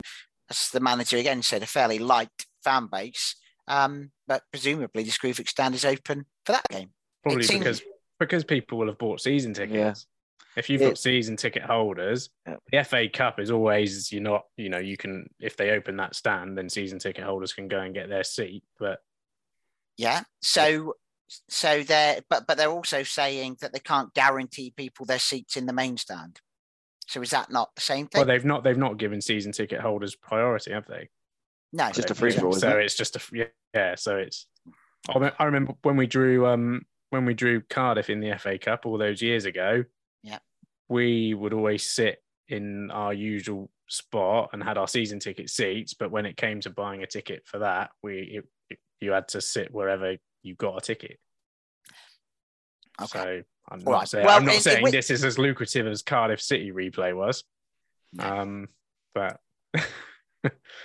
as the manager again said, a fairly light fan base, um, but presumably the Screwfix stand is open for that game. Probably seems- because because people will have bought season tickets. Yeah. If you've It- got season ticket holders, Yeah. the FA Cup is always you're not, you know, you can if they open that stand, then season ticket holders can go and get their seat. But Yeah. So, so they're, but but they're also saying that they can't guarantee people their seats in the main stand. So is that not the same thing? well, they've not they've not given season ticket holders priority, have they? no. Just a So- free for all, So it? it's just a yeah, yeah. So it's. I remember when we drew um when we drew Cardiff in the FA Cup all those years ago. Yeah. We would always sit in our usual spot and had our season ticket seats, but when it came to buying a ticket for that, we it, it- you had to sit wherever you got a ticket. Okay. So I'm All not right. saying Well, I'm not in- in saying which- this is as lucrative as Cardiff City replay was. Um, but [LAUGHS]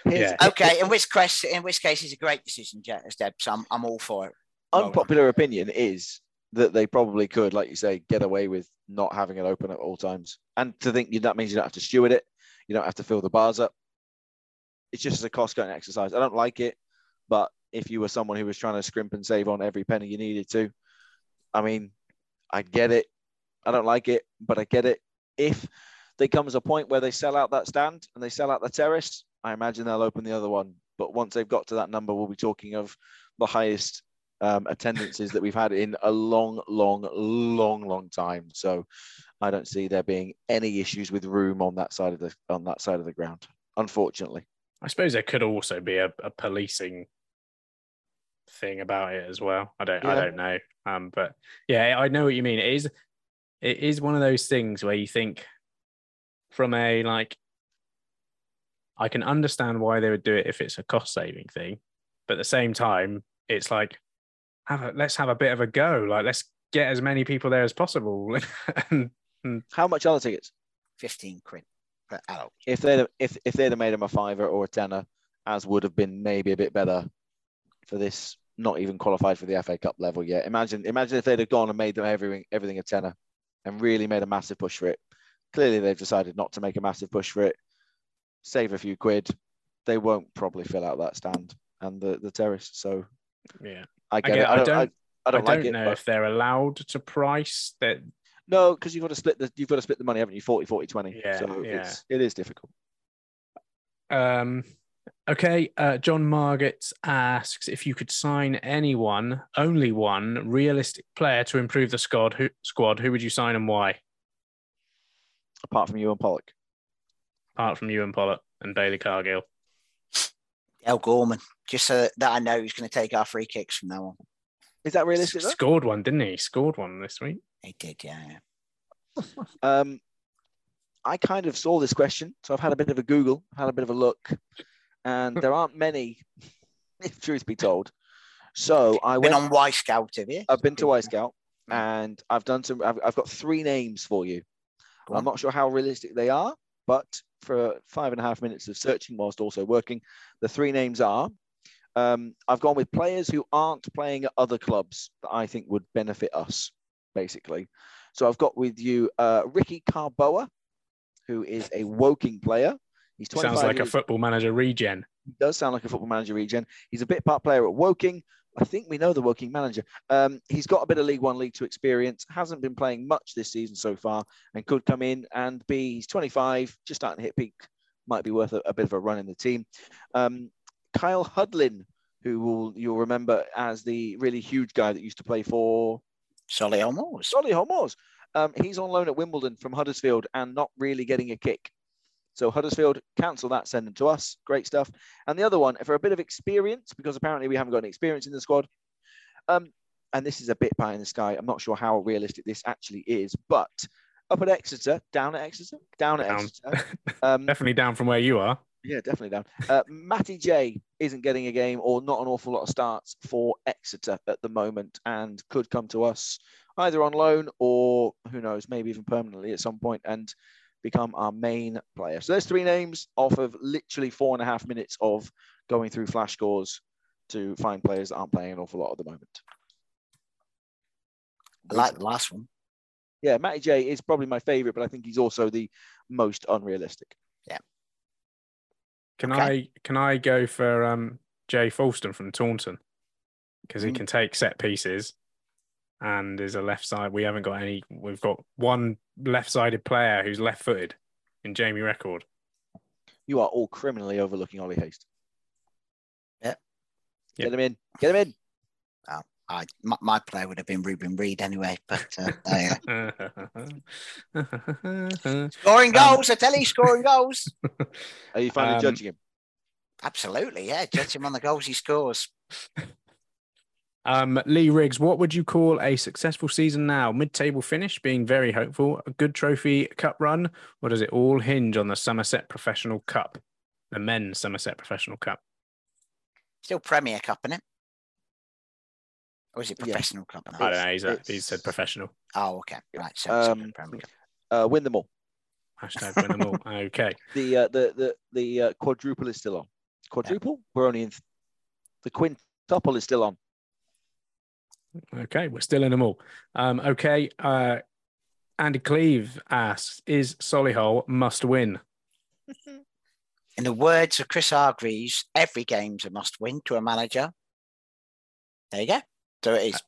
yeah. okay. In which case, in which case, it's a great decision, Je- Deb. So I'm, I'm all for it. Unpopular opinion is that they probably could, like you say, get away with not having it open at all times. And to think that means you don't have to steward it, you don't have to fill the bars up. It's just a cost cutting exercise. I don't like it, but if you were someone who was trying to scrimp and save on every penny you needed to, I mean, I get it. I don't like it, but I get it. If there comes a point where they sell out that stand and they sell out the terrace, I imagine they'll open the other one. But once they've got to that number, we'll be talking of the highest um, attendances that we've had in a long, long, long, long time. So I don't see there being any issues with room on that side of the on that side of the ground. Unfortunately, I suppose there could also be a, a policing thing about it as well. I don't I don't know. Um, but yeah, I know what you mean. It is it is one of those things where you think from a like I can understand why they would do it if it's a cost saving thing, but at the same time, it's like have a, let's have a bit of a go. Like let's get as many people there as possible. [LAUGHS] and how much are the tickets? 15 quid per adult. If they'd if if they'd have made them a fiver or a tenner, as would have been maybe a bit better for this. Not even qualified for the FA Cup level yet. Imagine imagine if they'd have gone and made them everything everything a tenner, and really made a massive push for it. Clearly, they've decided not to make a massive push for it. Save a few quid. They won't probably fill out that stand and the, the terrace. So yeah, I get it. I don't. I, don't- I don't, like it. know but- if they're allowed to price that No, because you've got to split the you've got to split the money, haven't you? 40, 40, 20. Yeah, so yeah. it's it is difficult. Um, okay. Uh, John Margaret asks if you could sign anyone, only one realistic player to improve the squad. Who squad? Who would you sign and why? Apart from you and Pollock. Apart from you and Pollock and Bailey Cargill. El Gorman, just so that I know he's going to take our free kicks from now on. Is that realistic? though? Scored one, didn't he? Scored one this week. He did, yeah. yeah. [LAUGHS] Um, I kind of saw this question, so I've had a bit of a Google, had a bit of a look, and there aren't many, [LAUGHS] if truth be told, So I Been went on Wyscout, have you? I've been to Wyscout and I've done some. I've, I've got three names for you. Go I'm on. not sure how realistic they are, but for five and a half minutes of searching whilst also working, the three names are. Um, I've gone with players who aren't playing at other clubs that I think would benefit us, basically. So I've got with you uh, Ricky Korboa, who is a Woking player. He's 25 Sounds like a football manager regen. he does sound like a football manager regen. He's a bit part player at Woking. I think we know the working manager. Um, he's got a bit of League One, League Two experience. Hasn't been playing much this season so far, and could come in and be. He's 25, just starting to hit peak. Might be worth a, a bit of a run in the team. Um, Kyle Hudlin, who will you'll remember as the really huge guy that used to play for Solihull Moors. Solihull Moors. Um, he's on loan at Wimbledon from Huddersfield and not really getting a kick. So Huddersfield, cancel that, send them to us. Great stuff. And the other one, for a bit of experience, because apparently we haven't got any experience in the squad. Um, and this is a bit pie in the sky. I'm not sure how realistic this actually is, but up at Exeter, down at Exeter, down at Down. Exeter. [LAUGHS] Um, Definitely down from where you are. yeah, definitely down. Uh, Matty J isn't getting a game or not an awful lot of starts for Exeter at the moment and could come to us either on loan or who knows, maybe even permanently at some point. point and become our main player. So there's three names off of literally four and a half minutes of going through flash scores to find players that aren't playing an awful lot at the moment. I like the last one. Yeah, Matty J is probably my favorite, but I think he's also the most unrealistic. Yeah. Can Okay. I can I go for um, Jay Falston from Taunton because he Mm. can take set pieces and is a left side. We haven't got any. We've got one left-sided player who's left-footed in Jamie Reckord. You are all criminally overlooking Ollie Haste. Yep. Get him in. Get him in. I, my, my player would have been Ruben Reed anyway, but uh, there [LAUGHS] scoring goals. I tell you, scoring goals. Are you finally Um, judging him? Absolutely, yeah. Judge him on the goals he scores. [LAUGHS] Um, Lee Riggs, what would you call a successful season now? Mid-table finish, being very hopeful, a good trophy cup run, or does it all hinge on the Somerset Professional Cup, the men's Somerset Professional Cup? Still Premier Cup, is it? Or is it Professional Cup? now? I don't know. He's, a, he said professional. Oh, okay. Right. So, so Um, Uh, win them all. Hashtag win them all. [LAUGHS] Okay. The uh, the the the uh, quadruple is still on. Quadruple? We're only in th- the quintuple is still on. Okay, we're still in them all. Um, okay. Uh, Andy Cleve asks, is Solihull must win? [LAUGHS] In the words of Chris Hargreaves, every game's a must win to a manager. There you go. So it is.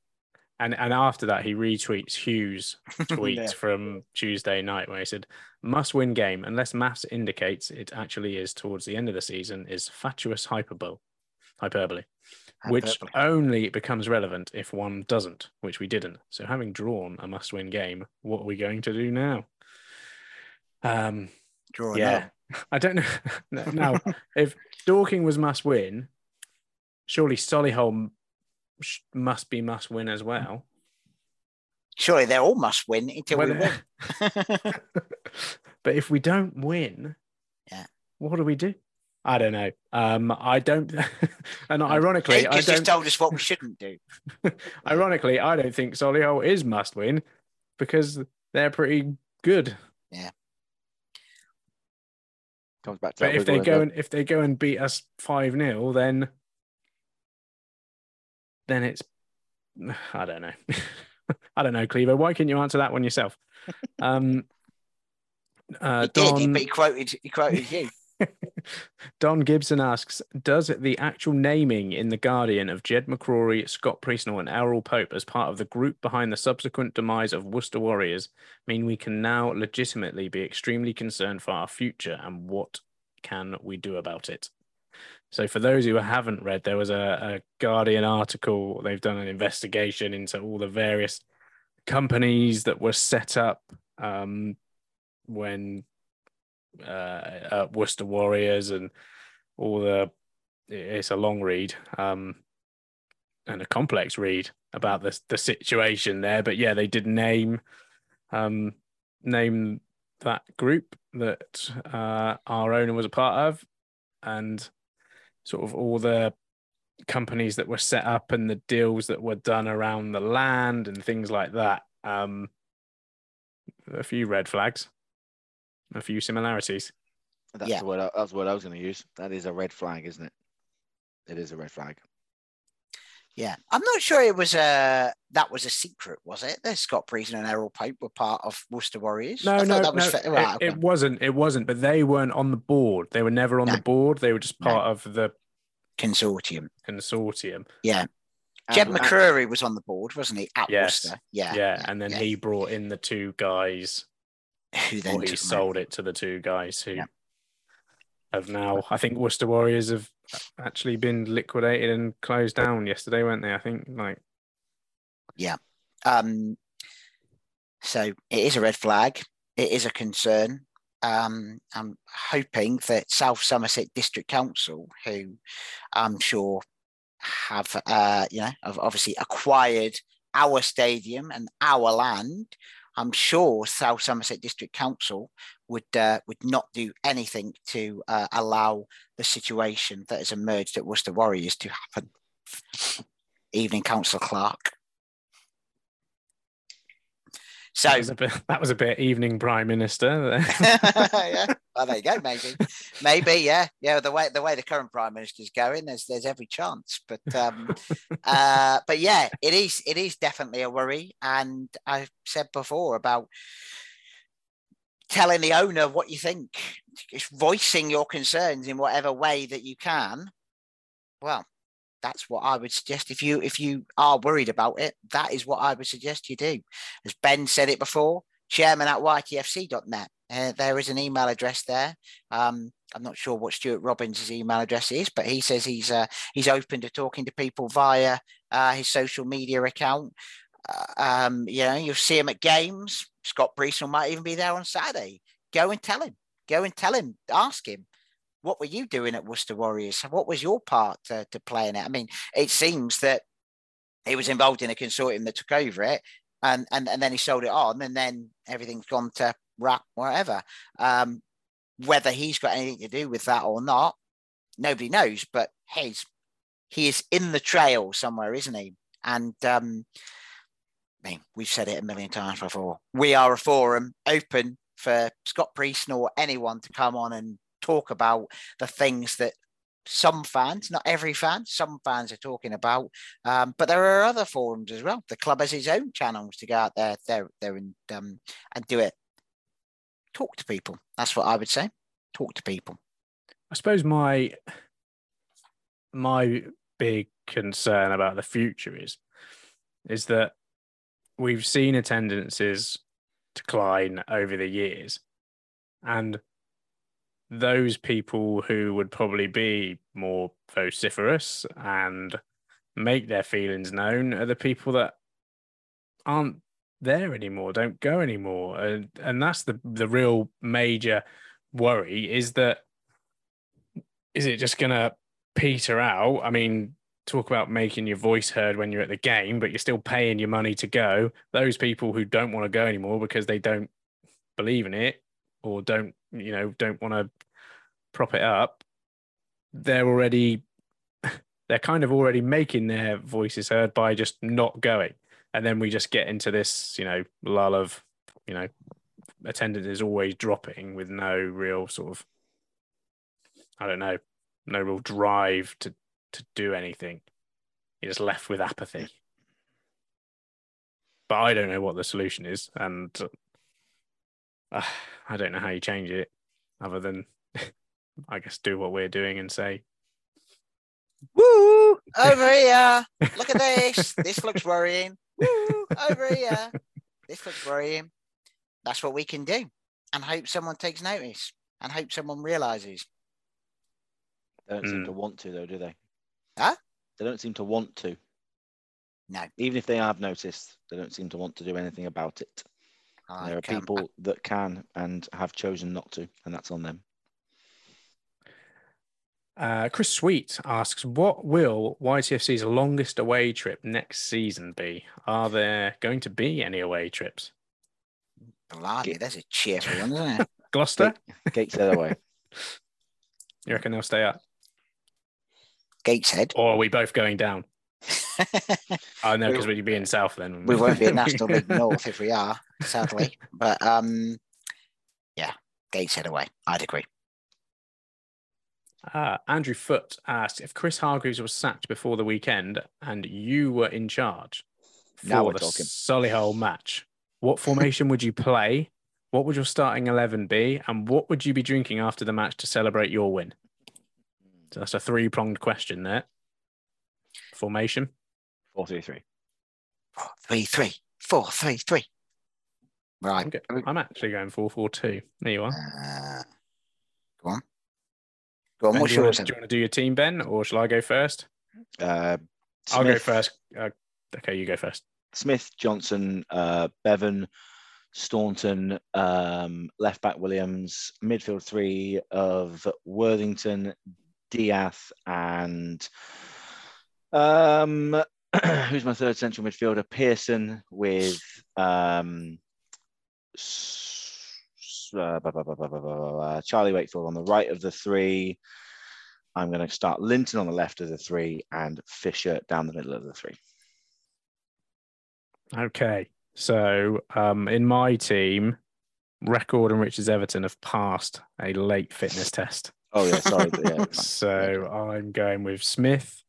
And and after that, he retweets Hughes' [LAUGHS] tweet Yeah. from Tuesday night where he said, "Must win game unless maths indicates it actually is towards the end of the season is fatuous hyperbole, hyperbole, which only becomes relevant if one doesn't, which we didn't. So having drawn a must-win game, what are we going to do now? Um, Draw yeah, [LAUGHS] I don't know. [LAUGHS] now, [LAUGHS] if Dorking was must-win, surely Solihull must be must-win as well. Surely they're all must win until we win. but if we don't win, Yeah. what do we do? I don't know. Um, I don't. [LAUGHS] and ironically, Jake I just told us what we shouldn't do. [LAUGHS] ironically, I don't think Solihull is must win because they're pretty good. Yeah. Comes back to But if they go and if they go and beat us five 0 then then it's [SIGHS] I don't know. [LAUGHS] I don't know, Clevo. Why can't you answer that one yourself? Um, uh, he did, Don, but he quoted he quoted you. [LAUGHS] Don Gibson asks, does the actual naming in The Guardian of Jed McCrory, Scott Priestnall, and Errol Pope as part of the group behind the subsequent demise of Worcester Warriors mean we can now legitimately be extremely concerned for our future and what can we do about it? So, for those who haven't read, there was a, a Guardian article. They've done an investigation into all the various companies that were set up um, when uh, Worcester Warriors and all the. It's a long read um, and a complex read about the the situation there. But yeah, they did name um, name that group that uh, our owner was a part of, and sort of all the companies that were set up and the deals that were done around the land and things like that. Um, a few red flags, a few similarities. That's Yeah. the word. I, that's the word I was going to use. That is a red flag, isn't it? It is a red flag. Yeah, I'm not sure it was a that was a secret, was it? That Scott Priestnall and Errol Pope were part of Worcester Warriors. No, I no, that was no. fa- it, right, okay. it wasn't. It wasn't. But they weren't on the board. They were never on No. the board. They were just No. part of the consortium. consortium. Yeah, Jed And- McCrory was on the board, wasn't he? At Yes. Worcester. Yeah, Yeah, and then yeah. he brought in the two guys. Who then he sold it to the two guys who Yeah. have now. I think Worcester Warriors have actually been liquidated and closed down yesterday, weren't they? I think like yeah. Um, so it is a red flag. It is a concern. Um, I'm hoping that South Somerset District Council, who I'm sure have, uh, you know, have obviously acquired our stadium and our land, I'm sure South Somerset District Council would uh, would not do anything to uh, allow the situation that has emerged at Worcester Warriors to happen. Evening, Councillor Clark. So that was a bit. [LAUGHS] That was a bit evening Prime Minister. [LAUGHS] [LAUGHS] yeah. Well, there you go. Maybe, maybe, yeah, yeah. The way the way the current prime minister's going, there's there's every chance. But um, uh, but yeah, it is it is definitely a worry. And I said before about telling the owner what you think, just voicing your concerns in whatever way that you can. Well, that's what I would suggest. If you if you are worried about it, that is what I would suggest you do. As Ben said it before, chairman at ytfc.net. Uh, there is an email address there. Um, I'm not sure what Stuart Robbins' email address is, but he says he's uh, he's open to talking to people via uh, his social media account. Uh, um, you know, you'll see him at games. Scott Priestnall might even be there on Saturday. Go and tell him. Go and tell him. Ask him. What were you doing at Worcester Warriors? What was your part to, to play in it? I mean, it seems that he was involved in a consortium that took over it, and and, and then he sold it on, and then everything's gone to rat whatever. Um, whether he's got anything to do with that or not, nobody knows. But he's he is in the trail somewhere, isn't he? And um, I mean, we've said it a million times before. We are a forum open for Scott Priest or anyone to come on and talk about the things that some fans, not every fan, some fans are talking about. Um, but there are other forums as well. The club has its own channels to go out there, there, there and um, and do it. Talk to people. That's what I would say. Talk to people. I suppose my my big concern about the future is is that we've seen attendances decline over the years and those people who would probably be more vociferous and make their feelings known are the people that aren't there anymore don't go anymore and and that's the the real major worry is that is it just going to peter out? I mean, talk about making your voice heard when you're at the game, but you're still paying your money to go. Those people who don't want to go anymore because they don't believe in it or don't, you know, don't want to prop it up, they're already, [LAUGHS] they're kind of already making their voices heard by just not going. And then we just get into this, you know, lull of, you know, attendance is always dropping with no real sort of I don't know, no real drive to to do anything. You're just left with apathy. But I don't know what the solution is, and uh, [SIGHS] I don't know how you change it, other than [LAUGHS] I guess do what we're doing and say, Woo! [LAUGHS] Over here. Look at this. this looks worrying. Woo! Over here. This looks worrying. That's what we can do. And hope someone takes notice and hope someone realizes. They don't seem Mm. to want to, though, do they? Huh? They don't seem to want to. No. Even if they have noticed, they don't seem to want to do anything about it. I there are can- people that can and have chosen not to, and that's on them. Uh, Chris Sweet asks, "What will YTFC's longest away trip next season be? Are there going to be any away trips? Blimey, that's a cheerful one, isn't it? [LAUGHS] Gloucester? Gateshead away. You reckon they'll stay up? Gateshead. Or are we both going down? [LAUGHS] I know because we'd be in South then. We won't be in National League [LAUGHS] North if we are, sadly. But um, yeah, Gateshead away. I'd agree. Uh, Andrew Foote asked if Chris Hargreaves was sacked before the weekend and you were in charge Now for we're the talking. Solihull match, what formation would you play? What would your starting 11 be? And what would you be drinking after the match to celebrate your win? So that's a three pronged question there. Formation. Four three three. Four, three, three, four, three, three. Right. I'm, go- I'm actually going 4 4 2. There you are. Uh, go on. Go on. Ben, What's do, you yours? want, do you want to do your team, Ben, or shall I go first? Uh, I'll go first. Uh, okay, you go first. Smith, Johnson, uh, Bevan, Staunton, um, left back Williams, midfield three of Worthington, D'Ath, and um, [CLEARS THROAT] who's my third central midfielder? Pearson with um, Charlie Wakefield on the right of the three. I'm going to start Linton on the left of the three and Fisher down the middle of the three. Okay. So um, in my team, Reckord and Richards Everton have passed a late fitness test. Oh, yeah. Sorry. yeah, so I'm going with Smith,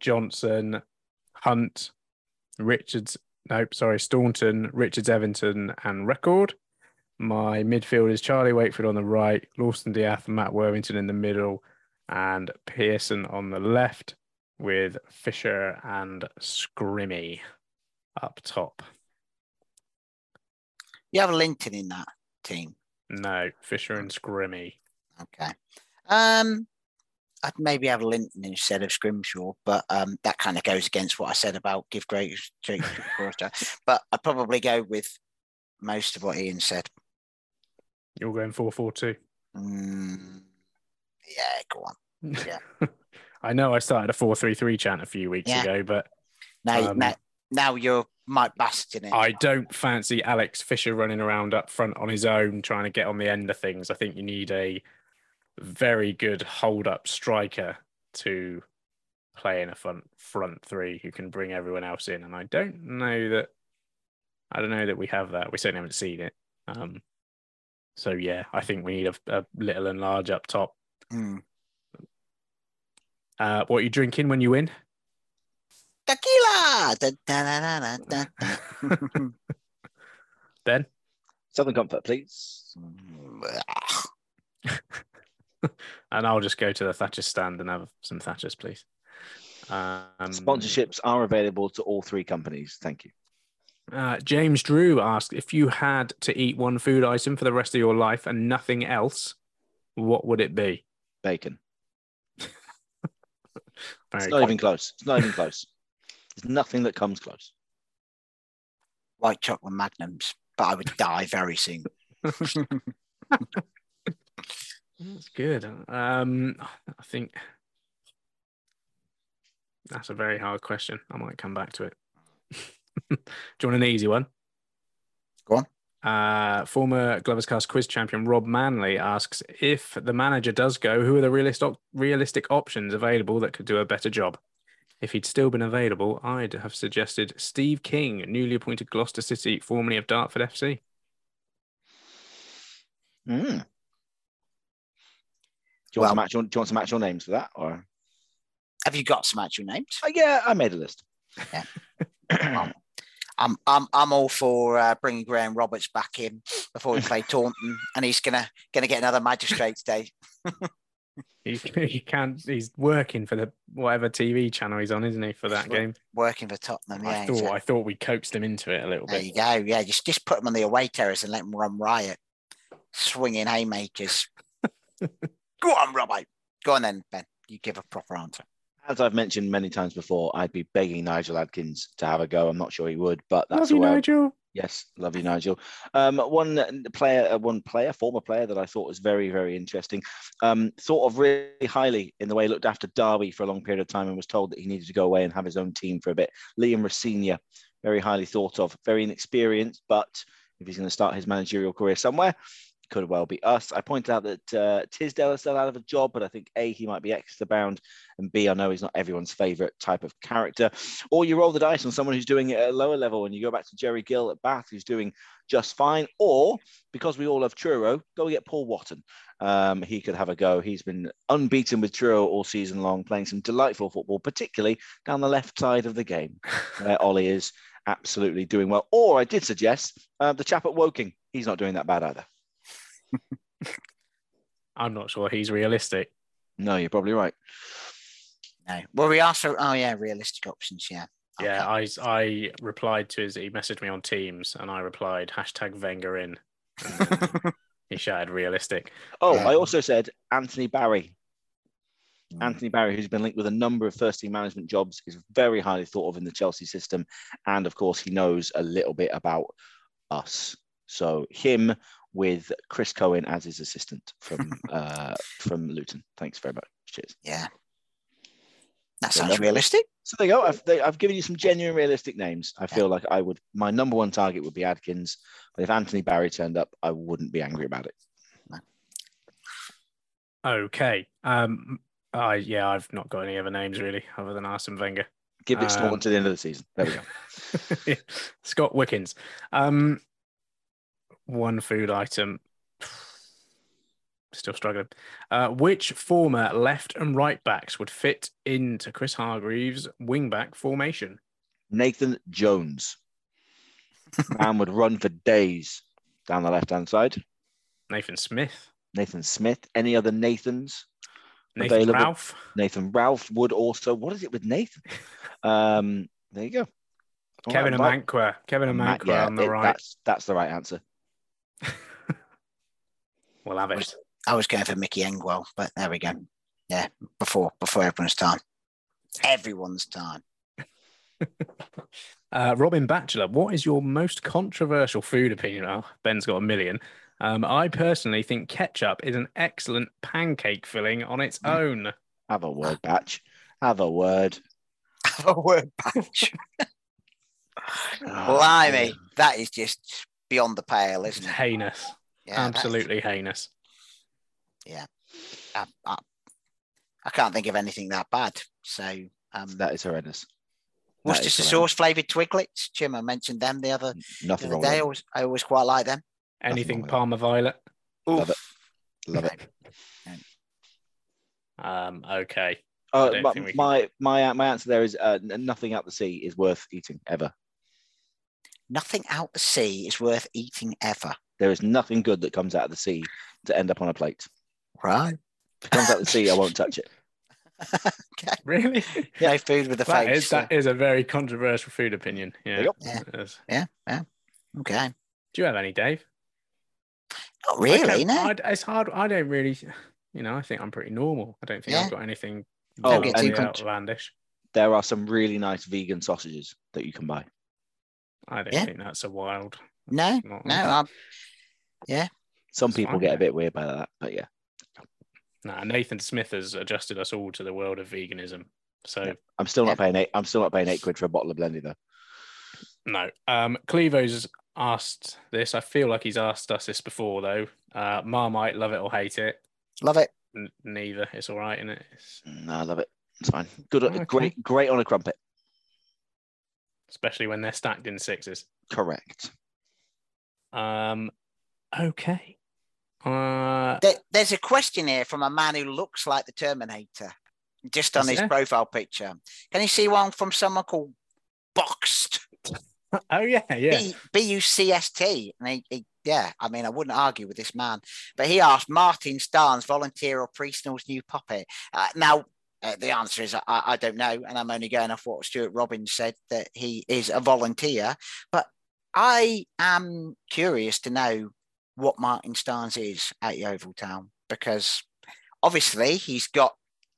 Johnson, Hunt, Richards Nope, sorry, Staunton, Richards Everton, and Reckord. My midfield is Charlie Wakefield on the right, Lawson D'Ath, Matt Worthington in the middle, and Pearson on the left, with Fisher and Scrimmy up top. You have Linton in that team. No, Fisher and Scrimmy. Okay. Um, I'd maybe have Linton instead of Scrimshaw, but um, that kind of goes against what I said about give great But I'd probably go with most of what Ian said. You're going 4 4 2. Mm, yeah, go on. Yeah. [LAUGHS] I know I started a 4 3 3 chant a few weeks Yeah. ago, but Now, Um, now, now you're Mike Bassett in. I don't fancy Alex Fisher running around up front on his own trying to get on the end of things. I think you need a very good hold up striker to play in a front front three who can bring everyone else in. And I don't know that I don't know that we have that. We certainly haven't seen it. Um, so yeah, I think we need a, a little and large up top. Hmm. Uh, what are you drinking when you win? Tequila. Da, da, da, da, da, da. Ben? Southern Comfort, please. [LAUGHS] [LAUGHS] and I'll just go to the Thatcher stand and have some Thatchers, please. Um, Sponsorships are available to all three companies. Thank you. Uh, James Drew asked if you had to eat one food item for the rest of your life and nothing else, what would it be? Bacon. [LAUGHS] Very It's not com- even close. It's not even close. There's nothing that comes close. White chocolate magnums, but I would die very soon. [LAUGHS] That's good. Um, I think that's a very hard question. I might come back to it. [LAUGHS] Do you want an easy one? Go on. Uh, former Glover's Cast quiz champion Rob Manley asks if the manager does go, who are the realistic realistic options available that could do a better job? If he'd still been available, I'd have suggested Steve King, newly appointed Gloucester City, formerly of Dartford FC. Mm. Do you, Well- want to match your, do you want to match your names for that? Or Have you got some actual names? oh, yeah, I made a list. Well, I'm I'm I'm all for uh, bringing Graham Roberts back in before we play [LAUGHS] Taunton, and he's gonna gonna get another magistrate's day. He, [LAUGHS] he can't. He's working for the whatever TV channel he's on, isn't he, for that game? Working for Tottenham, yeah. I thought so- I thought we coaxed him into it a little there bit. you go. Yeah, just just put him on the away terrace and let him run riot, swinging haymakers. [LAUGHS] Go on, Robbo. Go on then, Ben. You give a proper answer. As I've mentioned many times before, I'd be begging Nigel Adkins to have a go. I'm not sure he would, but that's Love you, the Nigel. Yes, love you, Nigel. Um, one player, uh, one player, former player that I thought was very, very interesting. Um, thought of really highly in the way he looked after Derby for a long period of time and was told that he needed to go away and have his own team for a bit. Liam Rosenior, very highly thought of, very inexperienced, but if he's going to start his managerial career somewhere, could well be us. I pointed out that uh, Tisdale is still out of a job, but I think A, he might be extra bound, and B, I know he's not everyone's favourite type of character. Or you roll the dice on someone who's doing it at a lower level, and you go back to Jerry Gill at Bath, who's doing just fine. Or because we all love Truro, go get Paul Wotton. Um, he could have a go. He's been unbeaten with Truro all season long, playing some delightful football, particularly down the left side of the game, [LAUGHS] where Ollie is absolutely doing well. Or I did suggest uh, the chap at Woking. He's not doing that bad either. [LAUGHS] I'm not sure he's realistic. No, you're probably right. No. Well, we asked for, oh, yeah, realistic options. Yeah. Yeah, I, I replied to his, he messaged me on Teams and I replied, hashtag Wenger in. [LAUGHS] he shouted realistic. Oh, I also said Anthony Barry. Mm. Anthony Barry, who's been linked with a number of first team management jobs, is very highly thought of in the Chelsea system. And of course, he knows a little bit about us. So, him with Chris Cohen as his assistant from [LAUGHS] uh, from Luton. Thanks very much. Cheers. Yeah. That sounds realistic. So there you go. I've, they, I've given you some genuine realistic names. I feel like I would, my number one target would be Adkins. But if Anthony Barry turned up, I wouldn't be angry about it. Okay. Um, I yeah, I've not got any other names really, other than Arsene Wenger. Give it um, to the end of the season. There we go. [LAUGHS] Scott Wickens. Um, one food item. Still struggling. Uh, which former left and right backs would fit into Chris Hargreaves' wingback formation? Nathan Jones. Man would run for days down the left hand side. Nathan Smith. Nathan Smith. Any other Nathans? Nathan available? Ralph. Nathan Ralph would also. What is it with Nathan? [LAUGHS] Um, there you go. Kevin right, Amankwaah. Kevin Amankwaah yeah, on the it, right. That's, that's the right answer. We'll have it. I was, I was going for Mickey Engwell, but there we go. Yeah, before before everyone's time. Everyone's time. [LAUGHS] uh, Robin Batchelor, what is your most controversial food opinion? Well, Ben's got a million. Um, I personally think ketchup is an excellent pancake filling on its mm. own. Have a word, Batch. Have a word. [LAUGHS] Have a word, Batch. [LAUGHS] Blimey, that is just beyond the pale, isn't it's it? Heinous. Yeah, Absolutely heinous. Yeah. I, I, I, can't think of anything that bad. So um, that is horrendous. Worcestershire sauce flavoured Twiglets. Jim, I mentioned them the other, Nothing the other day. I always, I always quite like them. Anything Parma Violet. Oof. Love it. Love it. Um, okay. Uh, my, my, my my answer there is uh, nothing out the sea is worth eating ever. Nothing out the sea is worth eating ever. There is nothing good that comes out of the sea to end up on a plate. Right. If it comes out of the sea, I won't touch it. [LAUGHS] okay. Really? Yeah, no food with the that face. Is, that is a very controversial food opinion. Yeah. Yeah. yeah. Yeah. Okay. Do you have any, Dave? Not really, no. I, it's hard. I don't really, you know, I think I'm pretty normal. I don't think yeah. I've got anything oh, outlandish. There are some really nice vegan sausages that you can buy. I don't yeah. think that's a wild. No, no. I'm, yeah. Some people fine, get yeah. a bit weird by that, but yeah. Nah, Nathan Smith has adjusted us all to the world of veganism. So yeah. I'm still not paying eight. I'm still not paying eight quid for a bottle of Blendy though. No. Um, Clevo's asked this. I feel like he's asked us this before though. Uh, Marmite, love it or hate it. Love it. N- neither. It's all right, isn't it? It's... No, I love it. It's fine. Good. Okay. Great. Great on a crumpet. Especially when they're stacked in sixes. Correct. Um. Okay. Uh, there, there's a question here from a man who looks like the Terminator, just on his there? profile picture. Can you see one from someone called Boxed? [LAUGHS] Oh yeah, yeah. B U C S T, and he, he, yeah. I mean, I wouldn't argue with this man, but he asked Martin Starnes, volunteer or Priestnall's new puppet. Uh, now, uh, the answer is I, I, don't know, and I'm only going off what Stuart Robbins said that he is a volunteer. But I am curious to know what Martin Starnes is at Yeovil Town because obviously he's got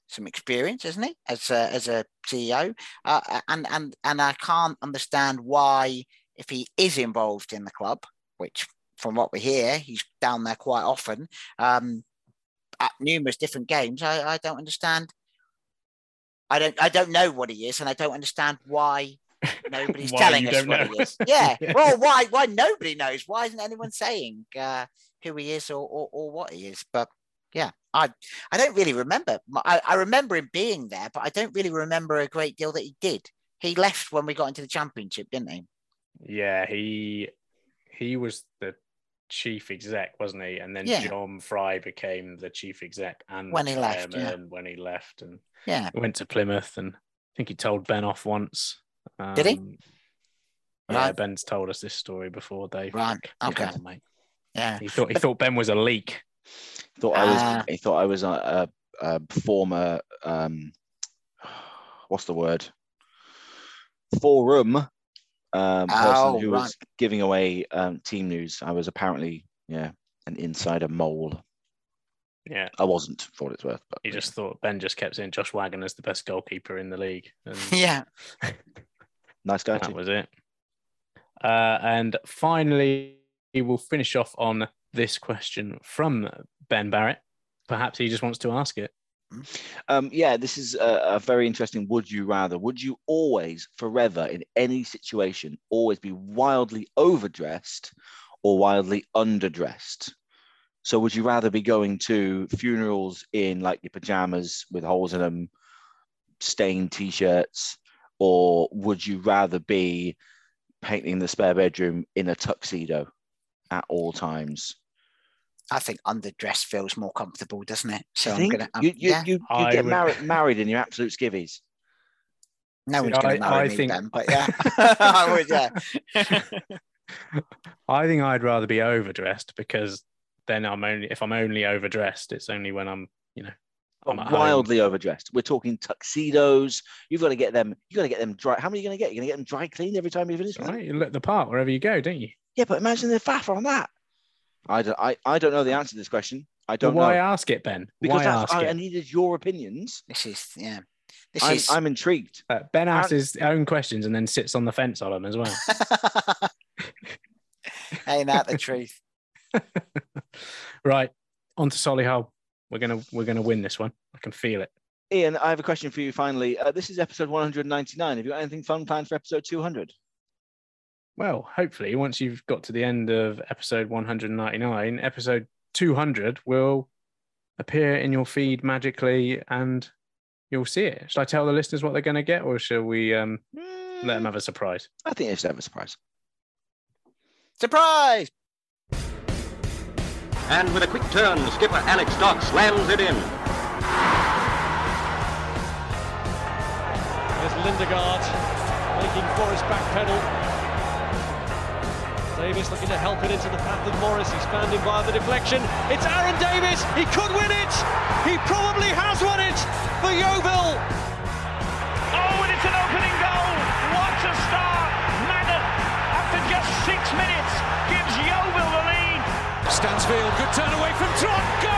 some experience, isn't he, as a, as a CEO? Uh, and and and I can't understand why, if he is involved in the club, which from what we hear, he's down there quite often um, at numerous different games. I, I don't understand. I don't I don't know what he is, and I don't understand why [LAUGHS] Nobody's Why telling us what know. he is. Yeah. Yeah. [LAUGHS] Well, why? Why nobody knows? Why isn't anyone saying uh, who he is or, or or what he is? But yeah, I I don't really remember. I, I remember him being there, but I don't really remember a great deal that he did. He left when we got into the championship, didn't he? Yeah, he he was the chief exec, wasn't he? And then Yeah. John Fry became the chief exec and When he left, yeah. chairman when he left, and Yeah. went to Plymouth. And I think he told Ben off once. Did he? Um, Yeah, Right. Ben's told us this story before, Dave. Right. Okay. on, mate. Yeah. He thought he thought Ben was a leak. Thought I was. Ah. He thought I was a, a, a former. Um, what's the word? Forum um, person Oh, who right. was giving away um, team news. I was apparently, yeah, an insider mole. Yeah, I wasn't, for what it's worth. But he just thought Ben just kept saying Josh Wagner's the best goalkeeper in the league. And [LAUGHS] Yeah. Nice guy that was it. Uh, and finally, we will finish off on this question from Ben Barrett. Perhaps he just wants to ask it. Um, yeah, this is a, a very interesting. Would you rather? Would you always, forever, in any situation, always be wildly overdressed or wildly underdressed? So, would you rather be going to funerals in like your pajamas with holes in them, stained t-shirts, or would you rather be painting the spare bedroom in a tuxedo at all times? I think underdress feels more comfortable, doesn't it? So You I'm think? gonna. um, you you, yeah. you, you get would- married married in your absolute skivvies. No See, one's going to marry I me think- then, but yeah, [LAUGHS] [LAUGHS] I would. Yeah. [LAUGHS] I think I'd rather be overdressed because then I'm only if I'm only overdressed, it's only when I'm, you know, I'm home. wildly overdressed. We're talking tuxedos. You've got to get them. You've got to get them dry. How many are you going to get? You're going to get them dry cleaned every time you finish. It's all with them? right. You look the part wherever you go, don't you? Yeah, but imagine the faff on that. I don't. I, I don't know the answer to this question. I don't why know ask it, Ben? because why ask I, it? I needed your opinions. This is yeah. This I'm, is I'm intrigued. Uh, ben asks his own questions and then sits on the fence on them as well. [LAUGHS] ain't that the [LAUGHS] truth? right, on to Solihull. We're gonna we're gonna win this one. I can feel it. Ian, I have a question for you. Finally, uh, this is episode 199. Have you got anything fun planned for episode 200? Well, hopefully, once you've got to the end of episode 199, episode 200 will appear in your feed magically and you'll see it. Should I tell the listeners what they're going to get or shall we um, let them have a surprise? I think they should have a surprise. Surprise! And with a quick turn, skipper Alex Dock slams it in. There's Lindegaard making for his back pedal. Davis looking to help it into the path of Morris. He's found him via the deflection. It's Aaron Davis. He could win it. He probably has won it for Yeovil. Stansfield, good turn away from Trot. Goal.